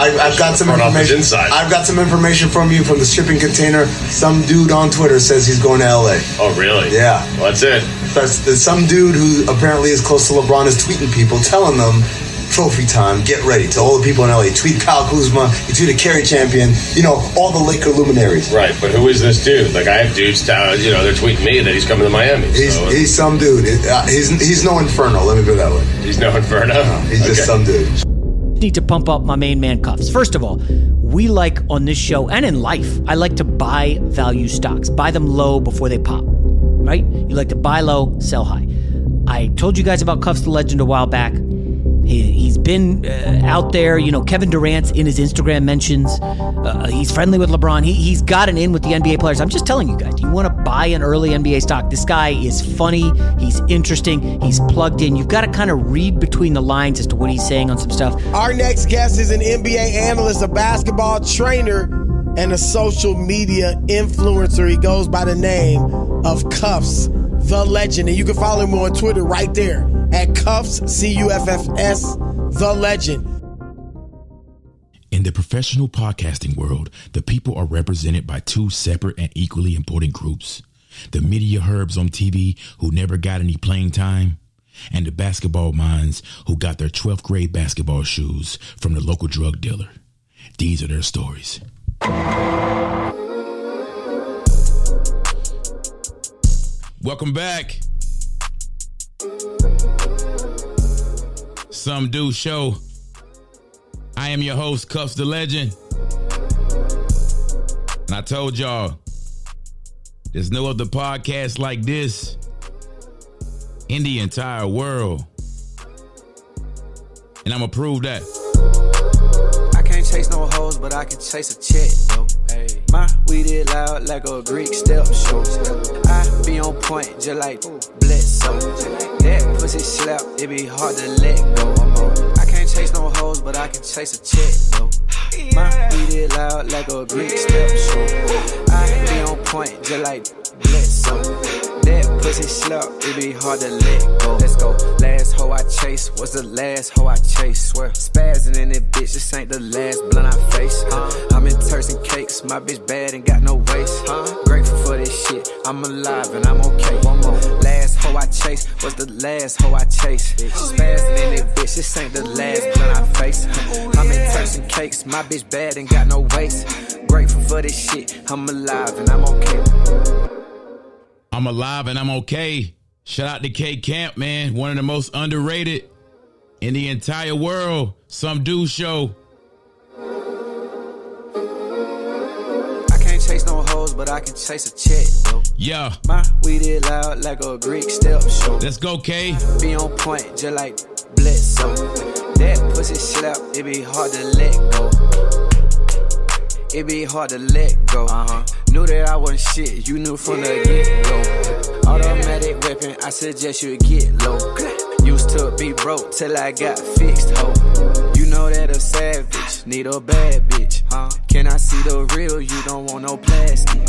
I, I've got some information. inside. I've got some information from you from the shipping container. Some dude on Twitter says he's going to LA. Oh, really? Yeah. Well, that's it. That's, there's some dude who apparently is close to LeBron is tweeting people, telling them, "Trophy time, get ready." To all the people in LA, tweet Kyle Kuzma, You tweet tweeted Kerry Champion, you know, all the Laker luminaries. Right, but who is this dude? Like, I have dudes, uh, you know, they're tweeting me that he's coming to Miami. He's so, he's some dude. Uh, He's he's no Inferno. Let me put it that way. he's no inferno. He's just some dude. Need to pump up my main man cuffs. First of all, we like on this show and in life, I like to buy value stocks, buy them low before they pop, right? You like to buy low, sell high. I told you guys about Cuffs the Legend a while back. He, he's been uh, out there, you know, Kevin Durant's in his Instagram mentions. Uh, he's friendly with LeBron. He, he's got an in with the NBA players. I'm just telling you guys, you want to buy an early NBA stock. This guy is funny. He's interesting. He's plugged in. You've got to kind of read between the lines as to what he's saying on some stuff. Our next guest is an NBA analyst, a basketball trainer, and a social media influencer. He goes by the name of Cuffs, the legend. And you can follow him on Twitter right there at Cuffs, C U F F S, the legend. In the professional podcasting world, the people are represented by two separate and equally important groups. The media herbs on TV who never got any playing time, and the basketball minds who got their 12th grade basketball shoes from the local drug dealer. These are their stories. Welcome back. Some Dude Show. I am your host, Cuffs the Legend. And I told y'all, there's no other podcast like this in the entire world. And I'm gonna prove that. Chase no hoes, but I can chase a chick, though. My weed is loud like a Greek step show. I be on point just like Bledsoe. That pussy slap, it be hard to let go. I can't chase no hoes, but I can chase a chick, though. My weed is loud like a Greek step show. I be on point just like Bledsoe. That pussy slap, it be hard to let go. Let's go. Last hoe I chase was the last hoe I chase. Swear, spazzing in it, bitch. This ain't the last blunt I face. Huh? I'm in turks and cakes. My bitch bad and got no waist. Huh? Grateful for this shit. I'm alive and I'm okay. One more. Last hoe I chase was the last hoe I chase. Spazzing in it, bitch. This ain't the last blunt I face. I'm in turks and cakes. My bitch bad and got no waist. Grateful for this shit. I'm alive and I'm okay. I'm alive and I'm okay. Shout out to K Camp, man. One of the most underrated in the entire world. Some Dude Show. I can't chase no hoes, but I can chase a chick, though. Yeah. My weed is loud like a Greek step show. Let's go, K. Be on point just like Bledsoe. That pussy slap, it be hard to let go. It be hard to let go. Uh-huh. Knew that I wasn't shit, you knew from the get go. Automatic weapon, I suggest you get low. Used to be broke till I got fixed, ho. You know that a savage need a bad bitch, huh? Can I see the real? You don't want no plastic.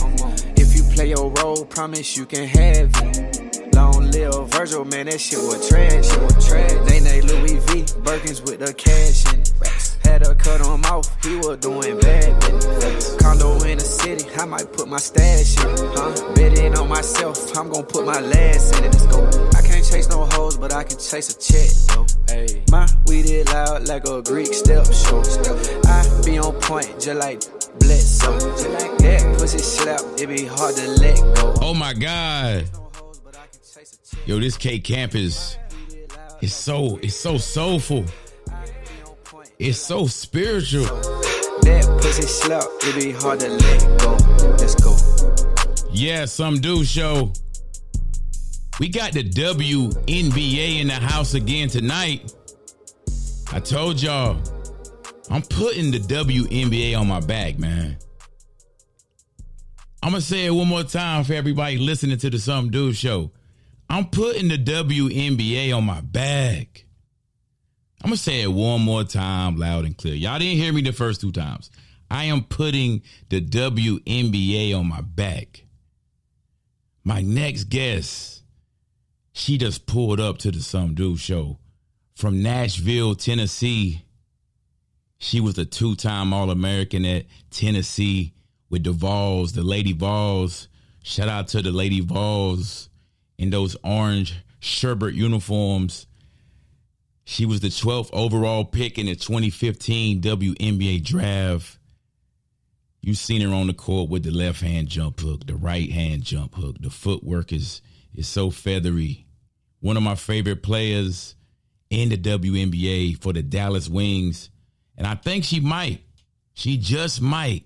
If you play your role, promise you can have it. Long live Virgil, man, that shit was trash. Shit was trash. They named Louis V, Birkins with the cash in it. Had to cut him off, he was doing bad business. Condo in the city, I might put my stash in it, huh? Betting on myself, I'm gonna put my last in it. Let's go. I can't chase no hoes, but I can chase a check, though. Hey. My weed is loud like a Greek step show. I be on point just like Bledsoe. That pussy slap, it be hard to let go. Oh my God. Yo, this K Camp is it's so it's so soulful. It's so spiritual. That pussy slap, it be hard to let go. Let's go. Yeah, some dude show. We got the WNBA in the house again tonight. I told y'all, I'm putting the WNBA on my back, man. I'm gonna say it one more time for everybody listening to the Some Dude Show. I'm putting the WNBA on my back. I'm gonna say it one more time, loud and clear. Y'all didn't hear me the first two times. I am putting the WNBA on my back. My next guest, she just pulled up to the Some Dude Show from Nashville, Tennessee. She was a two time All American at Tennessee with the Vols, the Lady Vols. Shout out to the Lady Vols in those orange sherbet uniforms. She was the 12th overall pick in the 2015 WNBA draft. You've seen her on the court with the left hand jump hook, the right hand jump hook. The footwork is is so feathery. One of my favorite players in the WNBA for the Dallas Wings. And I think she might, she just might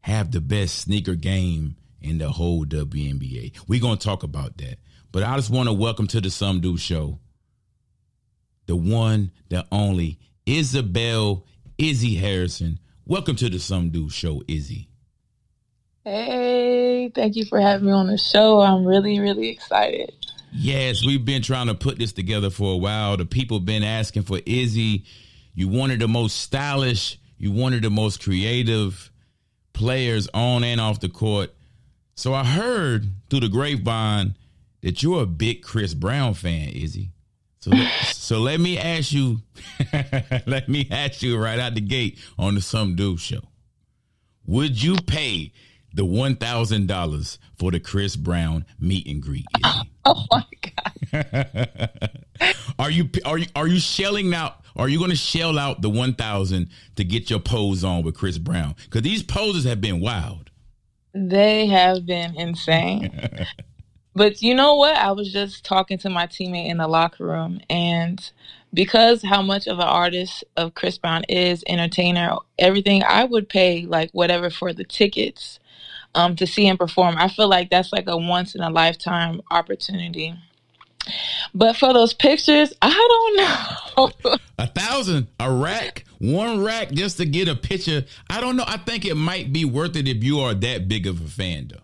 have the best sneaker game in the whole WNBA. We're going to talk about that. But I just want to welcome to the Some Dude Show the one, the only Isabelle Izzy Harrison. Welcome to the Some Dude Show, Izzy. Hey, thank you for having me on the show. I'm really, really excited. Yes, we've been trying to put this together for a while. The people been asking for Izzy. You wanted the most stylish, you wanted the most creative players on and off the court. So I heard through the grapevine that you're a big Chris Brown fan, Izzy. So, so let me ask you, let me ask you right out the gate on the Some Dude Show. Would you pay the one thousand dollars for the Chris Brown meet and greet? Oh my god! are you are you are you shelling out? Are you going to shell out the one thousand to get your pose on with Chris Brown? Because these poses have been wild. They have been insane. But you know what? I was just talking to my teammate in the locker room, and because how much of an artist of Chris Brown is, entertainer, everything, I would pay like whatever for the tickets um, to see him perform. I feel like that's like a once in a lifetime opportunity. But for those pictures, I don't know. a thousand, a rack, one rack just to get a picture. I don't know. I think it might be worth it if you are that big of a fan, though.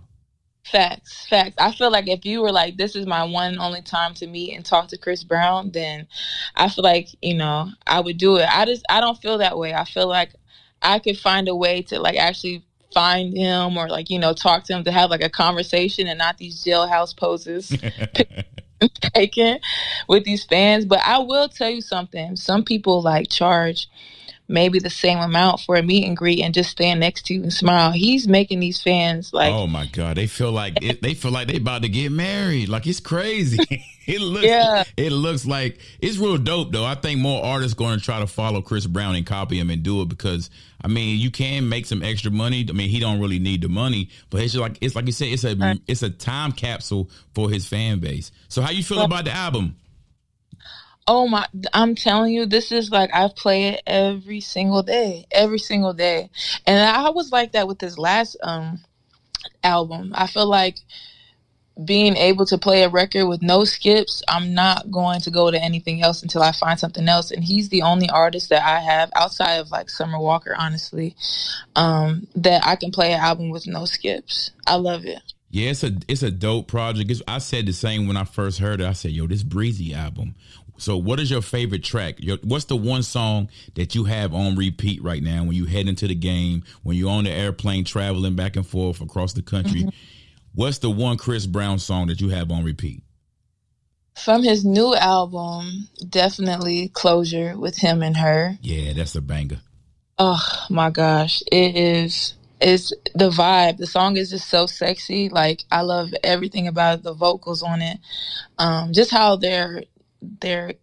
Facts, facts. I feel like if you were like, this is my one and only time to meet and talk to Chris Brown, then I feel like, you know, I would do it. I just, I don't feel that way. I feel like I could find a way to like actually find him or like, you know, talk to him to have like a conversation and not these jailhouse poses taken with these fans. But I will tell you something. Some people like charge maybe the same amount for a meet and greet and just stand next to you and smile. He's making these fans like Oh my god, they feel like it, they feel like they about to get married. Like it's crazy. it looks Yeah. it looks like it's real dope though. I think more artists going to try to follow Chris Brown and copy him and do it because I mean, you can make some extra money. I mean, he don't really need the money, but it's just like it's like you said it's a it's a time capsule for his fan base. So how you feel about the album? Oh my, I'm telling you, this is like I play it every single day, every single day. And I was like that with this last um album. I feel like being able to play a record with no skips, I'm not going to go to anything else until I find something else. And he's the only artist that I have outside of like Summer Walker, honestly, um, that I can play an album with no skips. I love it. Yeah, it's a it's a dope project. It's, I said the same when I first heard it. I said, "Yo, this Breezy album." So, what is your favorite track? Your, what's the one song that you have on repeat right now when you head into the game, when you're on the airplane traveling back and forth across the country? What's the one Chris Brown song that you have on repeat? From his new album, definitely Closure with him and her. Yeah, that's a banger. Oh my gosh, it is. It's the vibe. The song is just so sexy. Like I love everything about the vocals on it. Um, just how their their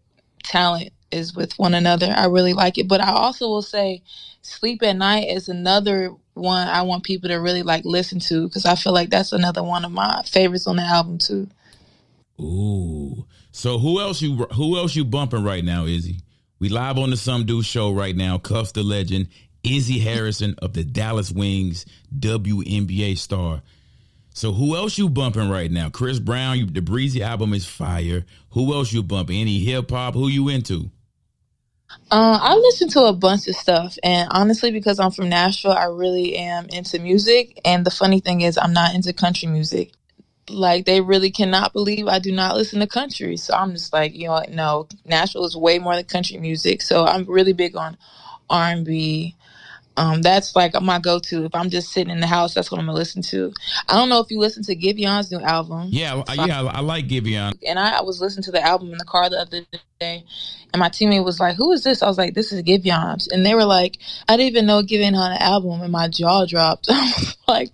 talent is with one another. I really like it. But I also will say, Sleep at Night is another one I want people to really like listen to because I feel like that's another one of my favorites on the album too. Ooh. So who else you who else you bumping right now, Izzy? We live on the Some Dude show right now. Cuffs the legend, Izzy Harrison of the Dallas Wings, WNBA star. So who else you bumping right now? Chris Brown, you, the Breezy album is fire. Who else you bumping? Any hip hop? Who you into? Uh, I listen to a bunch of stuff, and honestly, because I'm from Nashville, I really am into music. And the funny thing is, I'm not into country music. Like they really cannot believe I do not listen to country. So I'm just like, you know, no, Nashville is way more than country music. So I'm really big on R&B, Um, that's like my go-to. If I'm just sitting in the house, that's what I'm gonna listen to. I don't know if you listen to Giveon's new album. Yeah, so yeah, I, I, like Giveon. And I, I, was listening to the album in the car the other day, and my teammate was like, "Who is this?" I was like, "This is Giveon's," and they were like, "I didn't even know Giveon had an album," and my jaw dropped. like,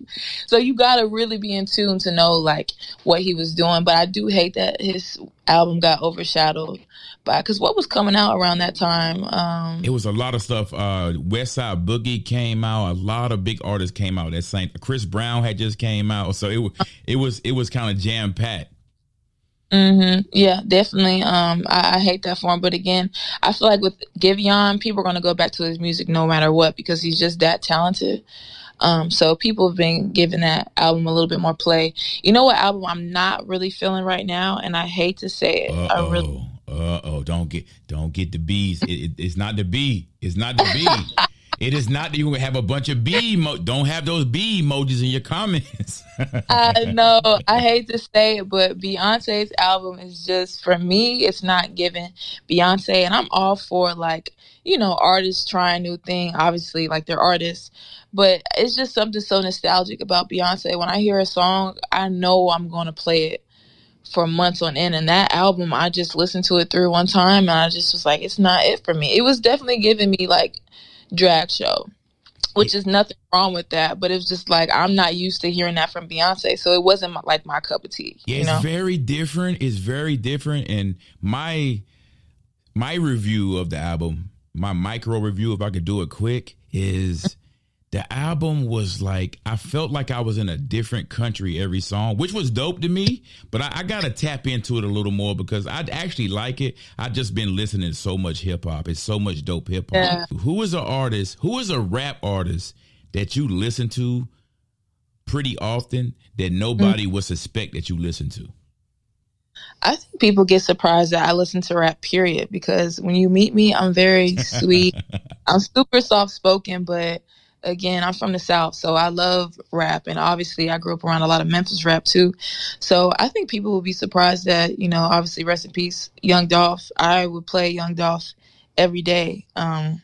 so you gotta really be in tune to know like what he was doing. But I do hate that his album got overshadowed by because what was coming out around that time. Um, it was a lot of stuff. Uh, Westside Boogie came out. A lot of big artists came out. That same Chris Brown had just came out. So it it was it was kind of jam packed. Mm-hmm. Yeah, definitely. Um, I, I, hate that form, but again, I feel like with Giveon, people are going to go back to his music no matter what because he's just that talented. Um, so people have been giving that album a little bit more play. You know what album I'm not really feeling right now, and I hate to say it. Uh-oh. I really. Uh oh! Don't get don't get the bees. It, it, it's not the bee. It's not the bee. It is not that you have a bunch of B. Emo- don't have those B emojis in your comments. I know. I hate to say it, but Beyonce's album is just for me. It's not giving Beyonce, and I'm all for like you know artists trying new thing. Obviously, like they're artists, but it's just something so nostalgic about Beyonce. When I hear a song, I know I'm going to play it for months on end. And that album, I just listened to it through one time, and I just was like, it's not it for me. It was definitely giving me like drag show, which is nothing wrong with that. But it's just like I'm not used to hearing that from Beyonce, so it wasn't my, like my cup of tea. Yeah, it's know? very different. It's very different, and my my review of the album, my micro review, if I could do it quick, is the album was like I felt like I was in a different country every song, which was dope to me. But I, I gotta tap into it a little more because I actually like it. I've just been listening to so much hip hop. It's so much dope hip hop. Yeah. Who is an artist? Who is a rap artist that you listen to pretty often that nobody mm-hmm. would suspect that you listen to? I think people get surprised that I listen to rap, period, because when you meet me, I'm very sweet. I'm super soft spoken, but again, I'm from the South, so I love rap. And obviously, I grew up around a lot of Memphis rap too. So I think people will be surprised that, you know, obviously, rest in peace, Young Dolph. I would play Young Dolph every day. Um,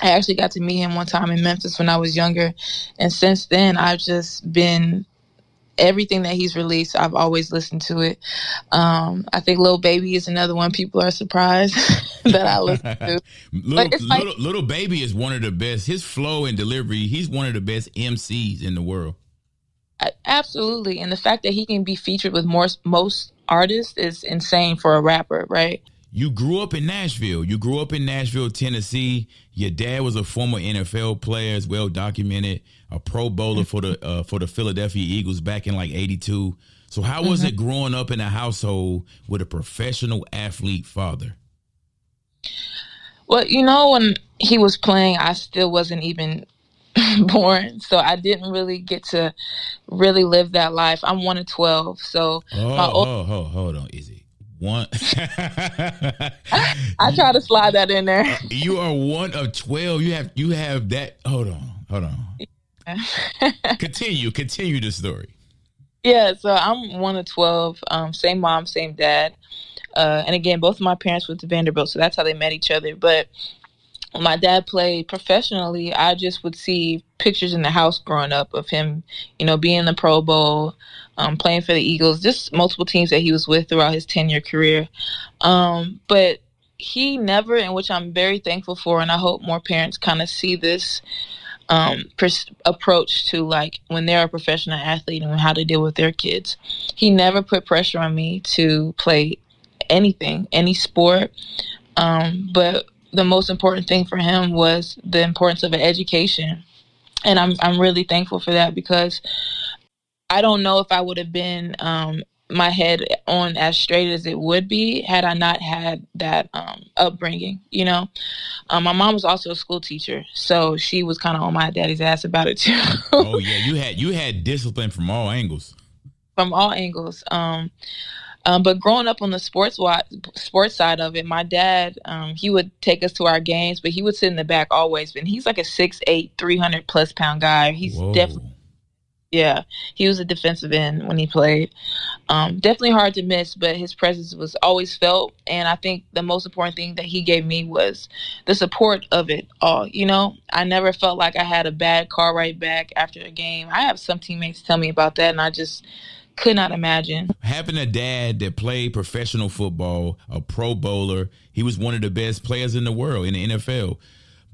I actually got to meet him one time in Memphis when I was younger. And since then, I've just been everything that he's released, I've always listened to it. Um, I think Lil Baby is another one people are surprised that I listen to. little, like, little, Lil Baby is one of the best. His flow and delivery, he's one of the best MCs in the world. Absolutely, and the fact that he can be featured with more most artists is insane for a rapper, right? You grew up in Nashville. You grew up in Nashville, Tennessee. Your dad was a former NFL player, as well documented a Pro Bowler for the uh, for the Philadelphia Eagles back in like '82. So how was mm-hmm. it growing up in a household with a professional athlete father? Well, you know, when he was playing, I still wasn't even born, so I didn't really get to really live that life. I'm one of twelve, so oh, my old- oh, oh, hold on, Izzy. One. I, try to slide that in there. You are one of twelve. You have you have that. Hold on, hold on. continue, continue the story. Yeah, so I'm one of 12, um, same mom, same dad. Uh, and again, both of my parents went to Vanderbilt, so that's how they met each other. But when my dad played professionally, I just would see pictures in the house growing up of him, you know, being in the Pro Bowl, um, playing for the Eagles, just multiple teams that he was with throughout his 10 year career. Um, but he never, and which I'm very thankful for, and I hope more parents kind of see this um, pers- approach to like when they're a professional athlete and how to deal with their kids. He never put pressure on me to play anything, any sport. Um, but the most important thing for him was the importance of an education. And I'm I'm really thankful for that because I don't know if I would have been um, my head on as straight as it would be had I not had that um, upbringing. You know, um, my mom was also a school teacher, so she was kind of on my daddy's ass about it too. oh yeah, you had you had discipline from all angles. From all angles. Um, um, but growing up on the sports sports side of it, my dad um, he would take us to our games, but he would sit in the back always. And he's like a 6'8", 300 plus pound guy. He's Whoa. definitely Yeah, he was a defensive end when he played. Um, definitely hard to miss, but his presence was always felt. And I think the most important thing that he gave me was the support of it all. You know, I never felt like I had a bad car ride back after a game. I have some teammates tell me about that, and I just could not imagine. Having a dad that played professional football, a pro bowler, he was one of the best players in the world in the NFL.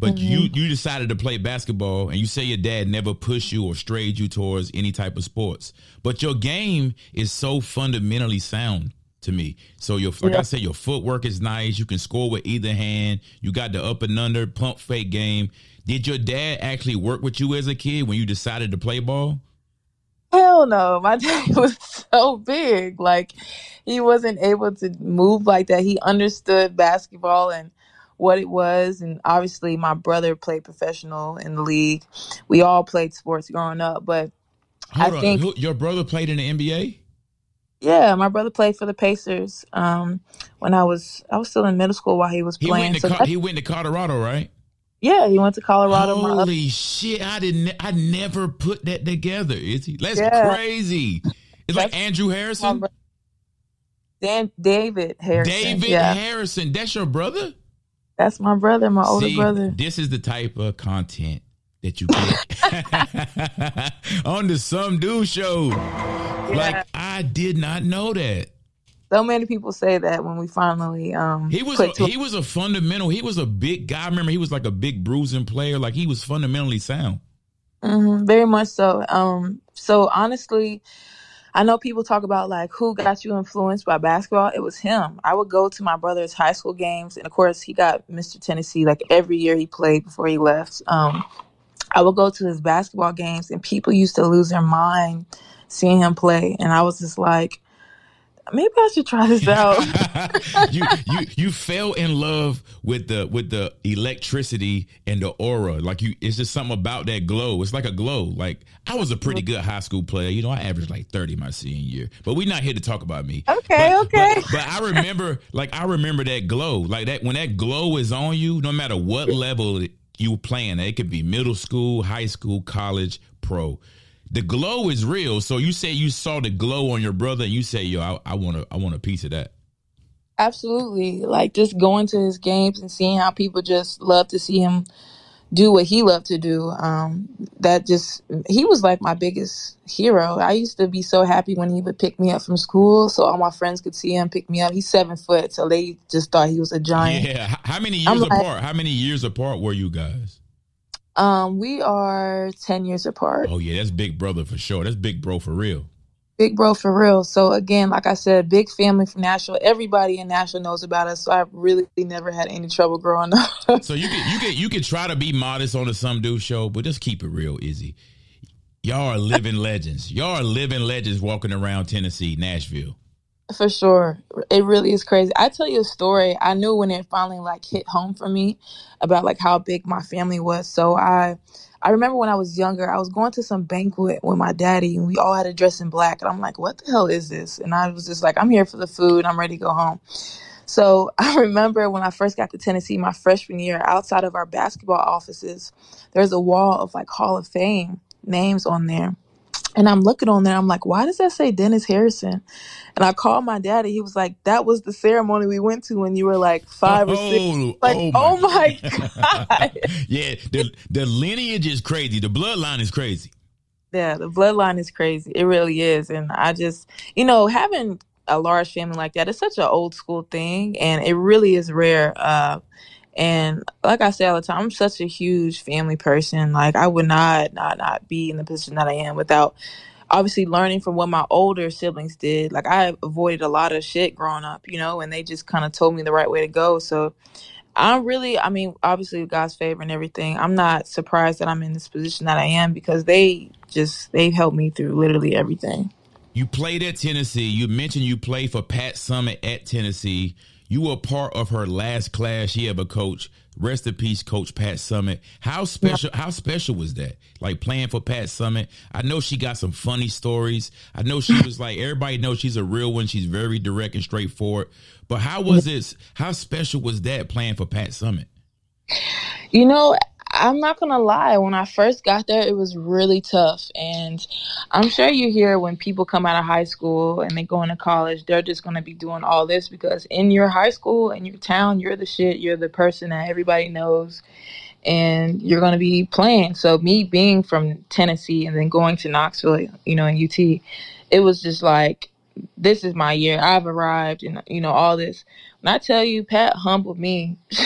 But mm-hmm. you you decided to play basketball, and you say your dad never pushed you or strayed you towards any type of sports. But your game is so fundamentally sound to me. So your like yeah. I said, your footwork is nice. You can score with either hand. You got the up and under pump fake game. Did your dad actually work with you as a kid when you decided to play ball? Hell no. My dad was so big. Like he wasn't able to move like that. He understood basketball and what it was. And obviously, my brother played professional in the league. We all played sports growing up, but Hold I on. think Who, your brother played in the NBA. Yeah, my brother played for the Pacers. Um, when I was I was still in middle school while he was he playing. Went to so he went to Colorado, right? Yeah, he went to Colorado. Holy shit! I didn't. I never put that together. Is he? That's yeah. crazy. It's like Andrew Harrison. Dan David Harrison. David yeah. Harrison. That's your brother. That's my brother, my older See, brother. This is the type of content that you get on the Some Dude Show. Yeah. Like I did not know that. So many people say that when we finally um he was a, he was a fundamental he was a big guy. I remember he was like a big bruising player. Like he was fundamentally sound. Mm-hmm, very much so. Um, so honestly, I know people talk about like who got you influenced by basketball. It was him. I would go to my brother's high school games, and of course, he got Mr. Tennessee like every year he played before he left. Um, I would go to his basketball games, and people used to lose their mind seeing him play, and I was just like, maybe I should try this out. you you you fell in love with the with the electricity and the aura. Like you it's just something about that glow. It's like a glow. Like I was a pretty mm-hmm. good high school player. You know, I averaged like 30 my senior year. But we're not here to talk about me. Okay, but, okay. But, but I remember like I remember that glow. Like that when that glow is on you, no matter what level you playing, it could be middle school, high school, college, pro the glow is real. So you say you saw the glow on your brother, and you say, "Yo, I want to, I want a piece of that." Absolutely, like just going to his games and seeing how people just love to see him do what he loved to do. Um, that just he was like my biggest hero. I used to be so happy when he would pick me up from school, so all my friends could see him pick me up. He's seven foot, so they just thought he was a giant. Yeah. How many years apart? Like, how many years apart were you guys? Um, we are ten years apart. Oh yeah, that's big brother for sure. That's big bro for real. Big bro for real. So again, like I said, big family from Nashville. Everybody in Nashville knows about us. So I've really never had any trouble growing up. so you can you can you can try to be modest on the Some Dude show, but just keep it real, Izzy. Y'all are living legends. Y'all are living legends walking around Tennessee, Nashville. For sure. It really is crazy. I tell you a story. I knew when it finally like hit home for me about like how big my family was. So I I remember when I was younger, I was going to some banquet with my daddy and we all had to dress in black and I'm like, "What the hell is this?" And I was just like, "I'm here for the food. I'm ready to go home." So I remember when I first got to Tennessee my freshman year, outside of our basketball offices, there's a wall of like Hall of Fame names on there. And I'm looking on there, I'm like, why does that say Dennis Harrison? And I called my daddy. He was like, that was the ceremony we went to when you were like five or six. Oh, like, oh, oh my, God. yeah, the, the lineage is crazy. The bloodline is crazy. Yeah, the bloodline is crazy. It really is. And I just, you know, having a large family like that, it's such an old school thing. And it really is rare. Uh, and like I say all the time, I'm such a huge family person. Like I would not not not be in the position that I am without obviously learning from what my older siblings did. Like I avoided a lot of shit growing up, you know, and they just kind of told me the right way to go. So I'm really, I mean, obviously God's favor and everything. I'm not surprised that I'm in this position that I am because they just they've helped me through literally everything. You played at Tennessee. You mentioned you played for Pat Summitt at Tennessee. You were part of her last class she ever coached. Rest in peace, Coach Pat Summitt. How special? How special was that? Like playing for Pat Summitt. I know she got some funny stories. I know she was like everybody knows she's a real one. She's very direct and straightforward. But how was it? How special was that playing for Pat Summitt? You know, I'm not gonna lie. When I first got there, it was really tough, and I'm sure you hear when people come out of high school and they go into college, they're just gonna be doing all this because in your high school in your town, you're the shit. You're the person that everybody knows, and you're gonna be playing. So me being from Tennessee and then going to Knoxville, you know, in UT, it was just like this is my year. I've arrived, and you know all this. When I tell you, Pat humbled me. he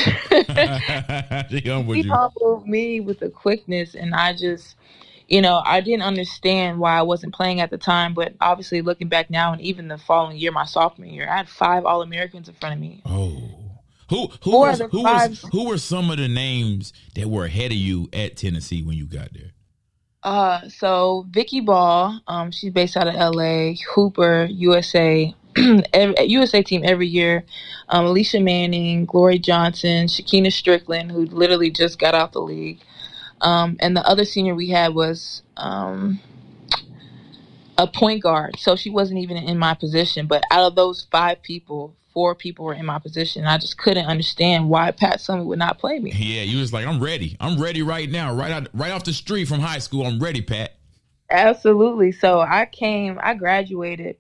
humbled he you. humbled me with a quickness, and I just, you know, I didn't understand why I wasn't playing at the time. But obviously, looking back now, and even the following year, my sophomore year, I had five All Americans in front of me. Oh. Who who Four was, the who was who were some of the names that were ahead of you at Tennessee when you got there? Uh, so Vicki Baugh, um, she's based out of LA. Hooper, USA, USA team every year. Um, Alicia Manning, Glory Johnson, Shekinna Stricklen, who literally just got out the league. Um, and the other senior we had was um, a point guard. So she wasn't even in my position. But out of those five people, four people were in my position. I just couldn't understand why Pat Summitt would not play me. Yeah, you was like, I'm ready. I'm ready right now. Right out right off the street from high school. I'm ready, Pat. Absolutely. So I came, I graduated,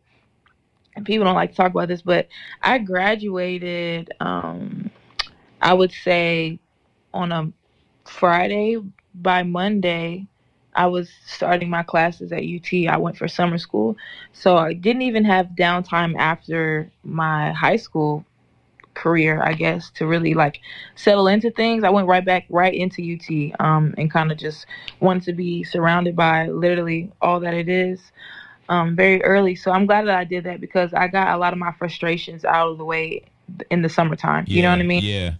and people don't like to talk about this, but I graduated, um, I would say on a Friday. By Monday, I was starting my classes at UT. I went for summer school. So I didn't even have downtime after my high school career, I guess, to really like settle into things. I went right back right into UT um, and kind of just wanted to be surrounded by literally all that it is um, very early. So I'm glad that I did that because I got a lot of my frustrations out of the way in the summertime. you know what I mean? Yeah.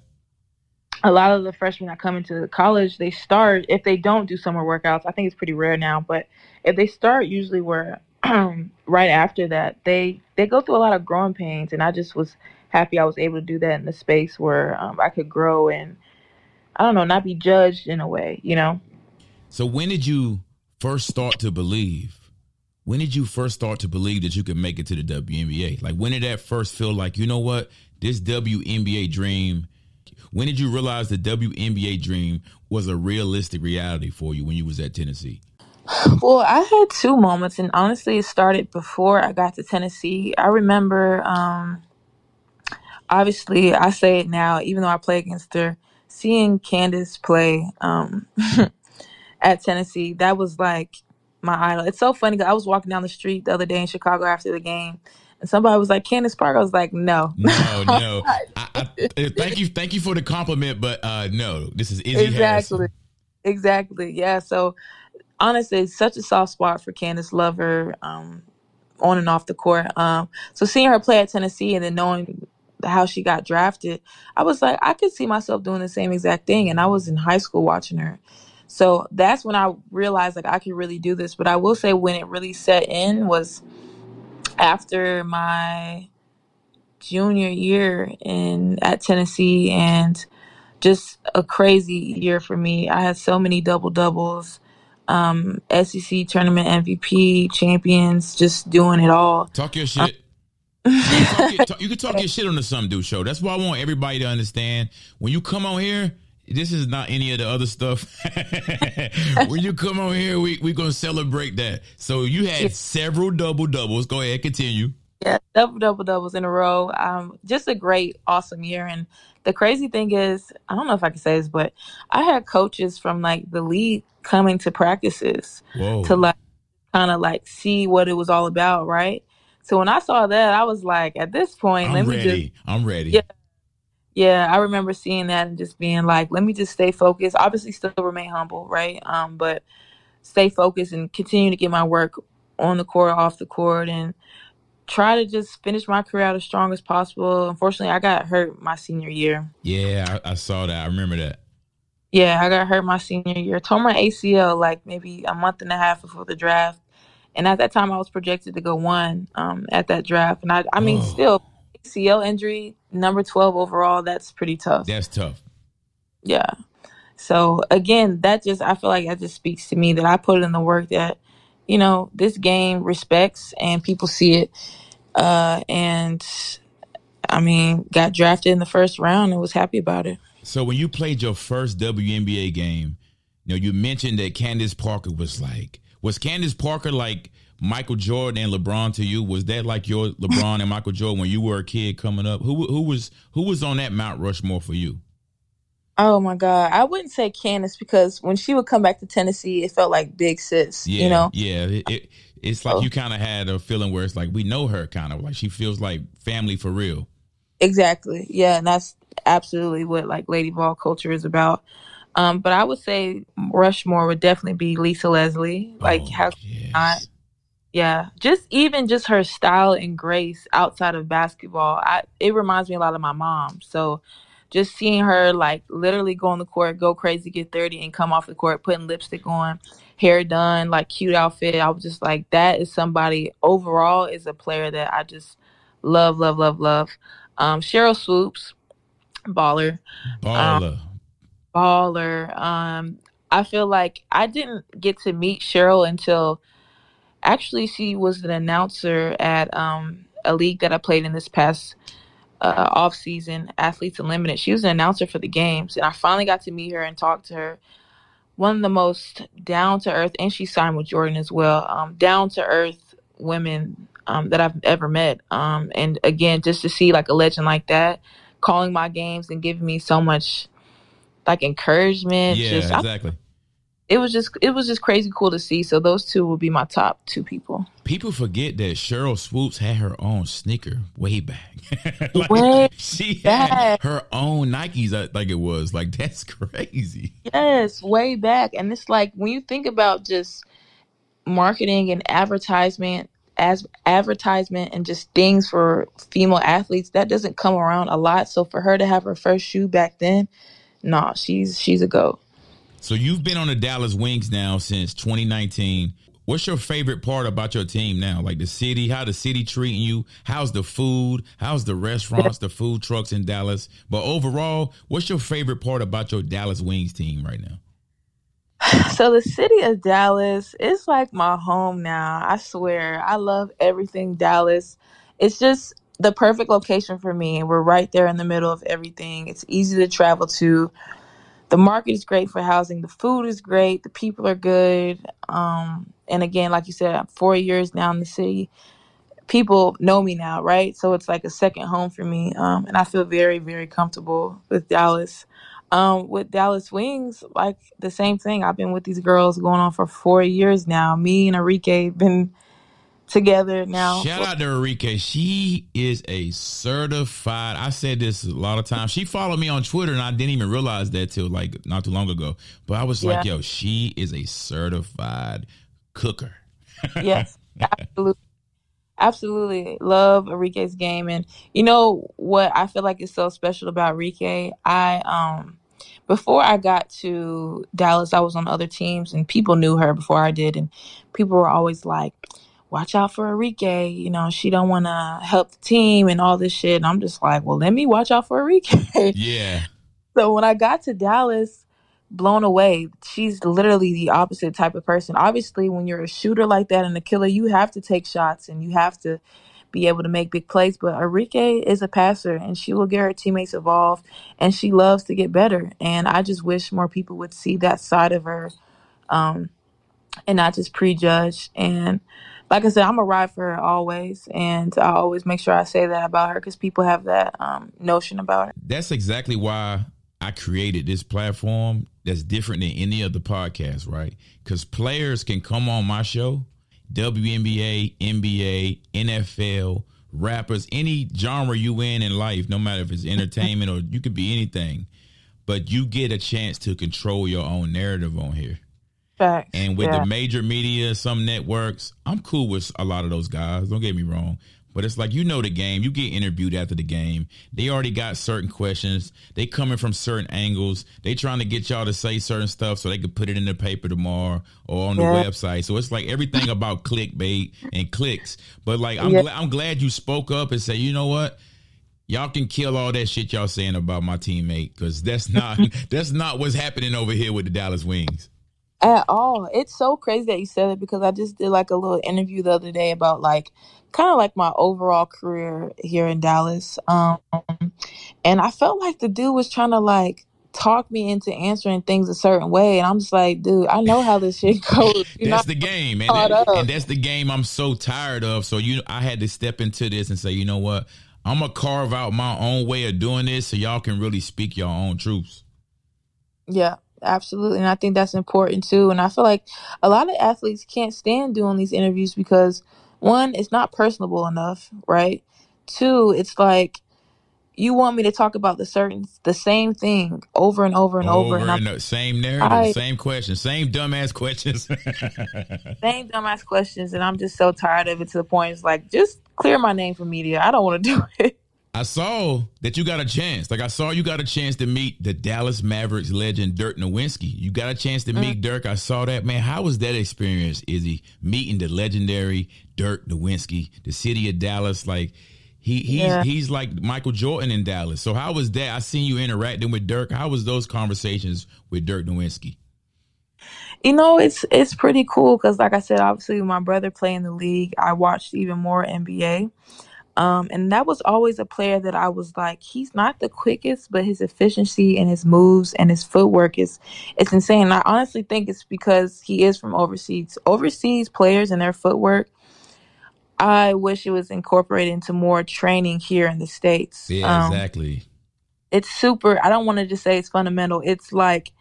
a lot of the freshmen that come into college, they start if they don't do summer workouts. I think it's pretty rare now, but if they start, usually where right after that, they they go through a lot of growing pains, and I just was happy I was able to do that in the space where um, I could grow and I don't know, not be judged in a way, you know. So when did you first start to believe? When did you first start to believe that you could make it to the WNBA? Like when did that first feel like, you know what, this WNBA dream? When did you realize the WNBA dream was a realistic reality for you when you was at Tennessee? Well, I had two moments, and honestly, it started before I got to Tennessee. I remember, um, obviously, I say it now, even though I play against her, seeing Candace play um, at Tennessee, that was like my idol. It's so funny. 'cause I was walking down the street the other day in Chicago after the game, and somebody was like, Candace Park. I was like, no. No, no. I, I, uh, thank you, thank you for the compliment, but uh, no, this is Izzy exactly. Harrison. Exactly. Yeah. So honestly, it's such a soft spot for Candace Lover, um, on and off the court. Um, so seeing her play at Tennessee and then knowing how she got drafted, I was like, I could see myself doing the same exact thing. And I was in high school watching her. So that's when I realized like I could really do this. But I will say when it really set in was after my junior year in at Tennessee and just a crazy year for me. I had so many double doubles, um, SEC tournament MVP, champions, just doing it all. Talk your shit. you, can talk your, talk- you can talk your shit on the Some Dude Show. That's why I want everybody to understand. When you come on here, this is not any of the other stuff. when you come on here, we we gonna celebrate that. So you had several double doubles. Go ahead, continue. Yeah, double double doubles in a row. Um, just a great, awesome year. And the crazy thing is, I don't know if I can say this, but I had coaches from like the league coming to practices Whoa. to like kind of like see what it was all about, right? So when I saw that, I was like, at this point, let I'm me just ready. I'm ready. Yeah. Yeah, I remember seeing that and just being like, let me just stay focused. Obviously, still remain humble, right? Um, but stay focused and continue to get my work on the court, off the court, and try to just finish my career out as strong as possible. Unfortunately, I got hurt my senior year. Yeah, I, I saw that. I remember that. Yeah, I got hurt my senior year. Tore my ACL like maybe a month and a half before the draft, and at that time I was projected to go one um, at that draft. And I, I mean, Oh. still ACL injury, number twelve overall. That's pretty tough. That's tough. Yeah. So again, that just I feel like that just speaks to me that I put in the work that, you know, this game respects and people see it. Uh and I mean, got drafted in the first round and was happy about it. So when you played your first WNBA game, you know, you mentioned that Candace Parker was like, was Candace Parker like Michael Jordan and LeBron to you? Was that like your LeBron and Michael Jordan when you were a kid coming up? Who who was who was on that Mount Rushmore for you? Oh my God. I wouldn't say Candace because when she would come back to Tennessee, it felt like big sis, Yeah, you know? yeah. It, it, it's like Oh. you kind of had a feeling where it's like we know her, kind of like she feels like family for real. Exactly. Yeah, and that's absolutely what like Lady Vol culture is about. Um, but I would say Rushmore would definitely be Lisa Leslie. Like Oh, how yes. not yeah. Just even just her style and grace outside of basketball. I it reminds me a lot of my mom. So just seeing her like literally go on the court, go crazy, get 30 and come off the court, putting lipstick on, hair done, like cute outfit. I was just like, that is somebody overall is a player that I just love, love, love, love. Um, Sheryl Swoopes, baller, baller. baller. Um, I feel like I didn't get to meet Sheryl until actually she was an announcer at um, a league that I played in this past uh, off season, Athletes Unlimited. She was an announcer for the games, and I finally got to meet her and talk to her. One of the most down to earth, and she signed with Jordan as well. Um, down to earth women um, that I've ever met. Um, and again, just to see like a legend like that calling my games and giving me so much like encouragement. yeah, just I- exactly. It was just it was just crazy cool to see. So those two will be my top two people. People forget that Sheryl Swoopes had her own sneaker way back. like, Way she had back. her own Nikes, I think it was. Like that's crazy. Yes, way back. And it's like when you think about just marketing and advertisement as advertisement and just things for female athletes, that doesn't come around a lot. So for her to have her first shoe back then, nah, she's she's a goat. So you've been on the Dallas Wings now since 2019. What's your favorite part about your team now? Like the city, how the city treating you? How's the food? How's the restaurants, the food trucks in Dallas? But overall, what's your favorite part about your Dallas Wings team right now? So the city of Dallas is like my home now. I swear. I love everything Dallas. It's just the perfect location for me. We're right there in the middle of everything. It's easy to travel to. The market is great for housing. The food is great. The people are good. Um, and again, like you said, I'm four years now in the city. People know me now, right? So it's like a second home for me. Um, and I feel very, very comfortable with Dallas. Um, with Dallas Wings, like the same thing. I've been with these girls going on for four years now. Me and Arike been together now. Shout out to Arike. She is a certified. I said this a lot of times. She followed me on Twitter, and I didn't even realize that till like not too long ago. But I was like, yo, she is a certified cooker. yes, absolutely. Absolutely. Love Arike's game. And you know what I feel like is so special about Arike? I um before I got to Dallas, I was on other teams and people knew her before I did and people were always like, Watch out for Arike, you know, she don't wanna help the team and all this shit. And I'm just like, Well, let me watch out for Arike. Yeah. So when I got to Dallas, blown away. She's literally the opposite type of person. Obviously, when you're a shooter like that and a killer, you have to take shots and you have to be able to make big plays. But Arike is a passer and she will get her teammates involved and she loves to get better. And I just wish more people would see that side of her um, and not just prejudge. And like I said, I'm a ride for her always. And I always make sure I say that about her because people have that um, notion about her. That's exactly why I created this platform that's different than any other podcast, right? Because players can come on my show, WNBA, NBA, NFL, rappers, any genre you in in life, no matter if it's entertainment or you could be anything, but you get a chance to control your own narrative on here. Facts. And with Yeah. the major media, some networks, I'm cool with a lot of those guys. Don't get me wrong. But it's like you know the game. You get interviewed after the game. They already got certain questions. They coming from certain angles. They trying to get y'all to say certain stuff so they could put it in the paper tomorrow or on the Yeah. website. So it's like everything about clickbait and clicks. But like I'm Yeah. gla- I'm glad you spoke up and say, you know what? Y'all can kill all that shit y'all saying about my teammate because that's not that's not what's happening over here with the Dallas Wings. At all. It's so crazy that you said it because I just did like a little interview the other day about like kind of like my overall career here in Dallas. Um and I felt like the dude was trying to like talk me into answering things a certain way, and I'm just like, dude, I know how this shit goes. You're that's the game, and, that, and that's the game I'm so tired of. So you, I had to step into this and say, you know what, I'm gonna carve out my own way of doing this, so y'all can really speak your own truths. Yeah, absolutely, and I think that's important too. And I feel like a lot of athletes can't stand doing these interviews because one, it's not personable enough, right? Two, it's like you want me to talk about the certain the same thing over and over and over, over and, and same narrative, I, same questions, same dumbass questions, same dumbass questions, and I'm just so tired of it to the point it's like just clear my name from media. I don't want to do it. I saw that you got a chance. Like I saw you got a chance to meet the Dallas Mavericks legend Dirk Nowitzki. You got a chance to meet mm. Dirk. I saw that man. How was that experience? Is he meeting the legendary Dirk Nowitzki, the city of Dallas? Like he he's yeah. he's like Michael Jordan in Dallas. So how was that? I seen you interacting with Dirk. How was those conversations with Dirk Nowitzki? You know, it's it's pretty cool because, like I said, obviously my brother playing the league, I watched even more NBA. Um, and that was always a player that I was like, he's not the quickest, but his efficiency and his moves and his footwork is it's insane. I honestly think it's because he is from overseas. Overseas players and their footwork I wish it was incorporated into more training here in the states. Yeah, um, exactly. It's super. I don't want to just say it's fundamental. It's like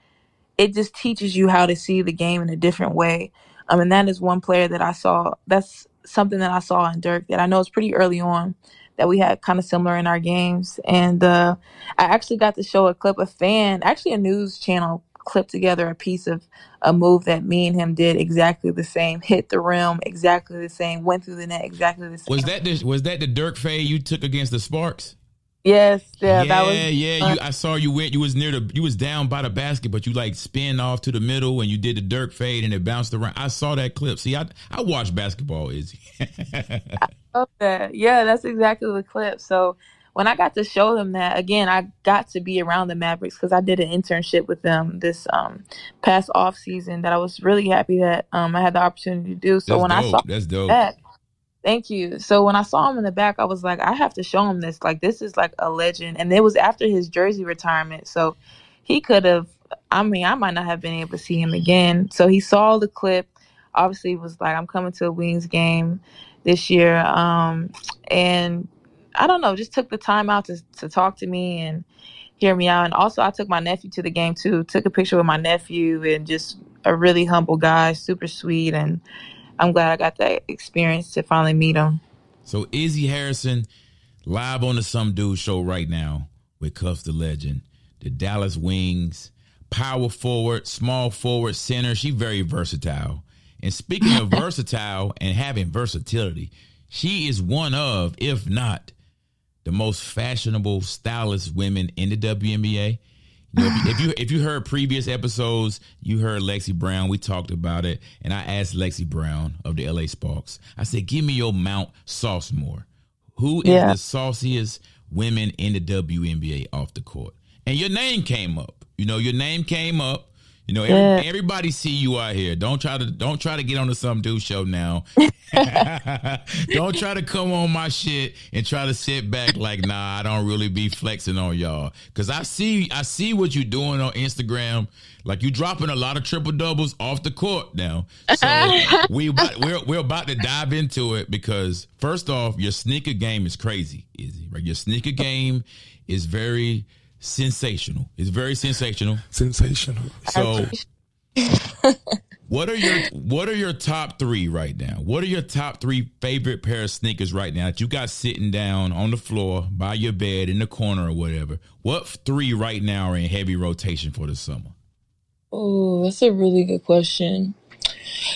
it just teaches you how to see the game in a different way. Um, and that is one player that I saw. That's something that I saw in Dirk that I know is pretty early on that we had kind of similar in our games. And uh, I actually got to show a clip. A fan, actually a news channel, clip together a piece of a move that me and him did exactly the same, hit the rim exactly the same, went through the net exactly the same. Was that the, was that the Dirk fade you took against the Sparks? Yes, yeah, yeah, that was. Yeah, you, I saw you went. You was near the. You was down by the basket, but you like spin off to the middle, and you did the Dirk fade, and it bounced around. I saw that clip. See, I I watch basketball, Izzy. I love that. Yeah, that's exactly the clip. So when I got to show them that again, I got to be around the Mavericks because I did an internship with them this um, past off season that I was really happy that um, I had the opportunity to do. So That's when dope. I saw That's dope. that, thank you. So when I saw him in the back, I was like, I have to show him this. Like this is like a legend, and it was after his jersey retirement, so he could have. I mean, I might not have been able to see him again. So he saw the clip. Obviously, was like, I'm coming to a Wings game this year, um, and I don't know, just took the time out to to talk to me and hear me out. And also, I took my nephew to the game too. Took a picture with my nephew and just a really humble guy, super sweet, and I'm glad I got that experience to finally meet him. So Izzy Harrison, live on the Some Dude Show right now with Cuffs the Legend, the Dallas Wings, power forward, small forward, center. She very versatile. And speaking of versatile and having versatility, she is one of, if not the most fashionable, stylish women in the WNBA. You if, you, if you heard previous episodes, you heard Lexie Brown. We talked about it, and I asked Lexie Brown of the LA Sparks. I said, "Give me your Mount Saucemore. Who is yeah. the sauciest women in the WNBA off the court?" And your name came up. You know, your name came up. You know, every, yeah. everybody see you out here. Don't try to don't try to get on the some dude show now. don't try to come on my shit and try to sit back like, nah, I don't really be flexing on y'all. Cause I see I see what you're doing on Instagram. Like you dropping a lot of triple doubles off the court now. So we about, we're we're about to dive into it because first off, your sneaker game is crazy, Izzy. Right? Your sneaker game is very sensational. It's very sensational. Sensational. So what are your what are your top three right now? What are your top three favorite pair of sneakers right now that you got sitting down on the floor by your bed in the corner or whatever? What three right now are in heavy rotation for the summer? Oh, that's a really good question.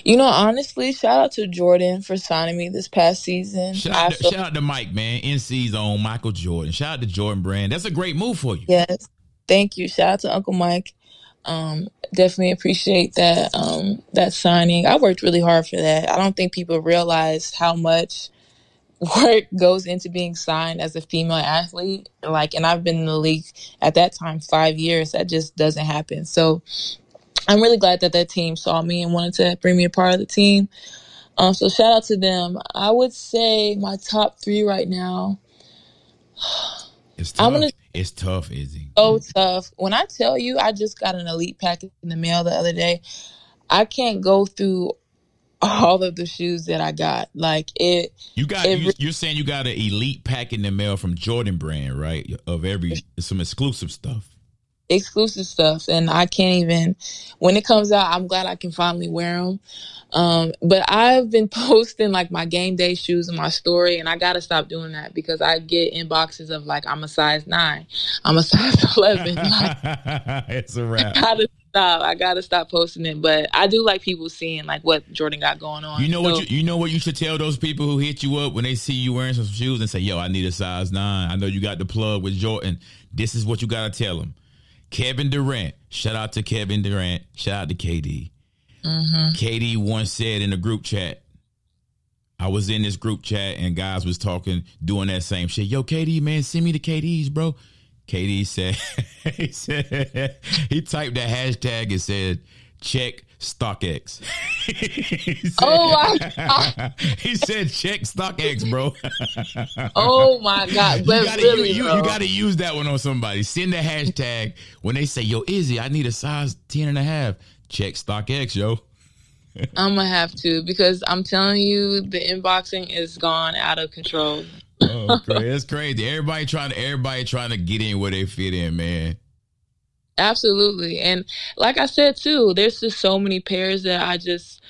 You know, honestly, shout out to Jordan for signing me this past season. Shout out, to, shout out to Mike, man. NC's own Michael Jordan. Shout out to Jordan Brand. That's a great move for you. Yes. Thank you. Shout out to Uncle Mike. Um, definitely appreciate that um, that signing. I worked really hard for that. I don't think people realize how much work goes into being signed as a female athlete. Like, and I've been in the league at that time five years. That just doesn't happen. So I'm really glad that that team saw me and wanted to bring me a part of the team. Um, so shout out to them. I would say my top three right now. It's tough. Gonna It's tough, Izzy. so tough. When I tell you, I just got an elite package in the mail the other day. I can't go through all of the shoes that I got. Like it, You got It you, you're saying you got an elite pack in the mail from Jordan brand, right? Of every some exclusive stuff. Exclusive stuff, and I can't even. When it comes out, I'm glad I can finally wear them. Um, but I've been posting like my game day shoes in my story, and I gotta stop doing that because I get inboxes of like I'm a size nine, I'm a size eleven. Like, it's a wrap. I gotta stop. I gotta stop posting it. But I do like people seeing like what Jordan got going on. You know what you, you know what you should tell those people who hit you up when they see you wearing some shoes and say, "Yo, I need a size 9. I know you got the plug with Jordan. This is what you got to tell them." Kevin Durant, shout out to Kevin Durant, shout out to KD. Mm-hmm. KD once said in a group chat, I was in this group chat and guys was talking, doing that same shit. Yo, KD, man, send me the KDs, bro. KD said, he said, he typed that hashtag and said, check StockX. Said- Oh my god! he said, check StockX, bro. Oh my god! You gotta, really, you, you, you gotta use that one on somebody. Send the hashtag when they say, yo, Izzy, I need a size 10 and a half. Check StockX, yo. I'm gonna have to because I'm telling you, the inboxing is gone out of control. Oh, crazy. That's crazy. Everybody trying to everybody trying to get in where they fit in, man. Absolutely, and like I said too, there's just so many pairs that I just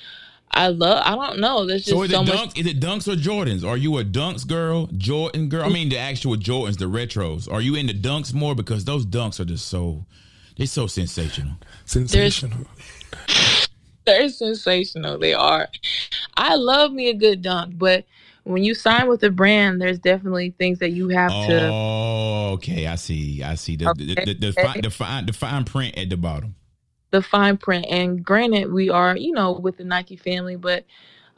I love. I don't know. There's just So is so it much. dunks? Is it dunks or Jordans? Are you a dunks girl, Jordan girl? I mean the actual Jordans, the retros. Are you into dunks more because those dunks are just so they're so sensational. Sensational. They're sensational. They are. I love me a good dunk, but when you sign with a brand, there's definitely things that you have to. Oh, okay. I see. I see. The the, the, the, fine, the fine the fine print at the bottom. the fine print. And granted, we are, you know, with the Nike family, but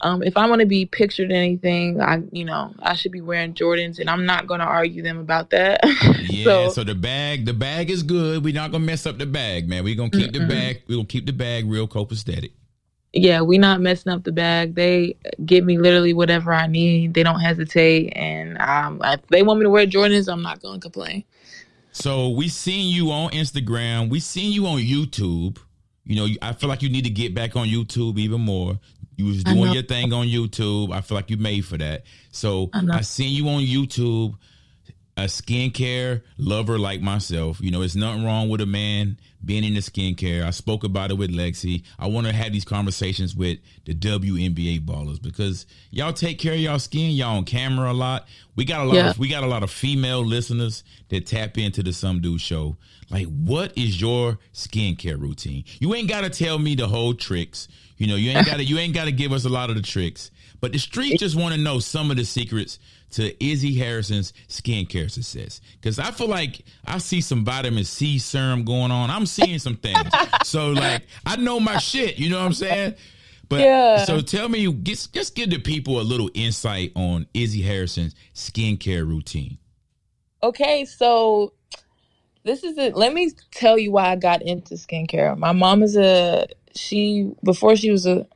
um, if I want to be pictured in anything, I, you know, I should be wearing Jordans, and I'm not going to argue them about that. Yeah, so, so, the bag, the bag is good. We're not gonna mess up the bag, man. We're gonna keep the bag. We're gonna keep the bag real copacetic. Yeah, we not messing up the bag. They give me literally whatever I need. They don't hesitate, and um, if they want me to wear Jordans, I'm not going to complain. So we seen you on Instagram. We seen you on YouTube. You know, I feel like you need to get back on YouTube even more. You was doing your thing on YouTube. I feel like you made for that. So I. I seen you on YouTube. A skincare lover like myself, you know, it's nothing wrong with a man being into skincare. I spoke about it with Lexie. I want to have these conversations with the WNBA ballers because y'all take care of y'all skin. Y'all on camera a lot. We got a lot Yeah. of we got a lot of female listeners that tap into the Some Dude Show. Like, what is your skincare routine? You ain't gotta tell me the whole tricks. You know, you ain't gotta you ain't gotta give us a lot of the tricks. But the streets just want to know some of the secrets to Izzy Harrison's skincare success. Because I feel like I see some vitamin C serum going on. I'm seeing some things. so like I know my shit. You know what I'm saying? But Yeah. so tell me, just, just give the people a little insight on Izzy Harrison's skincare routine. Okay, so this is it. Let me tell you why I got into skincare. My mom is a she before she was a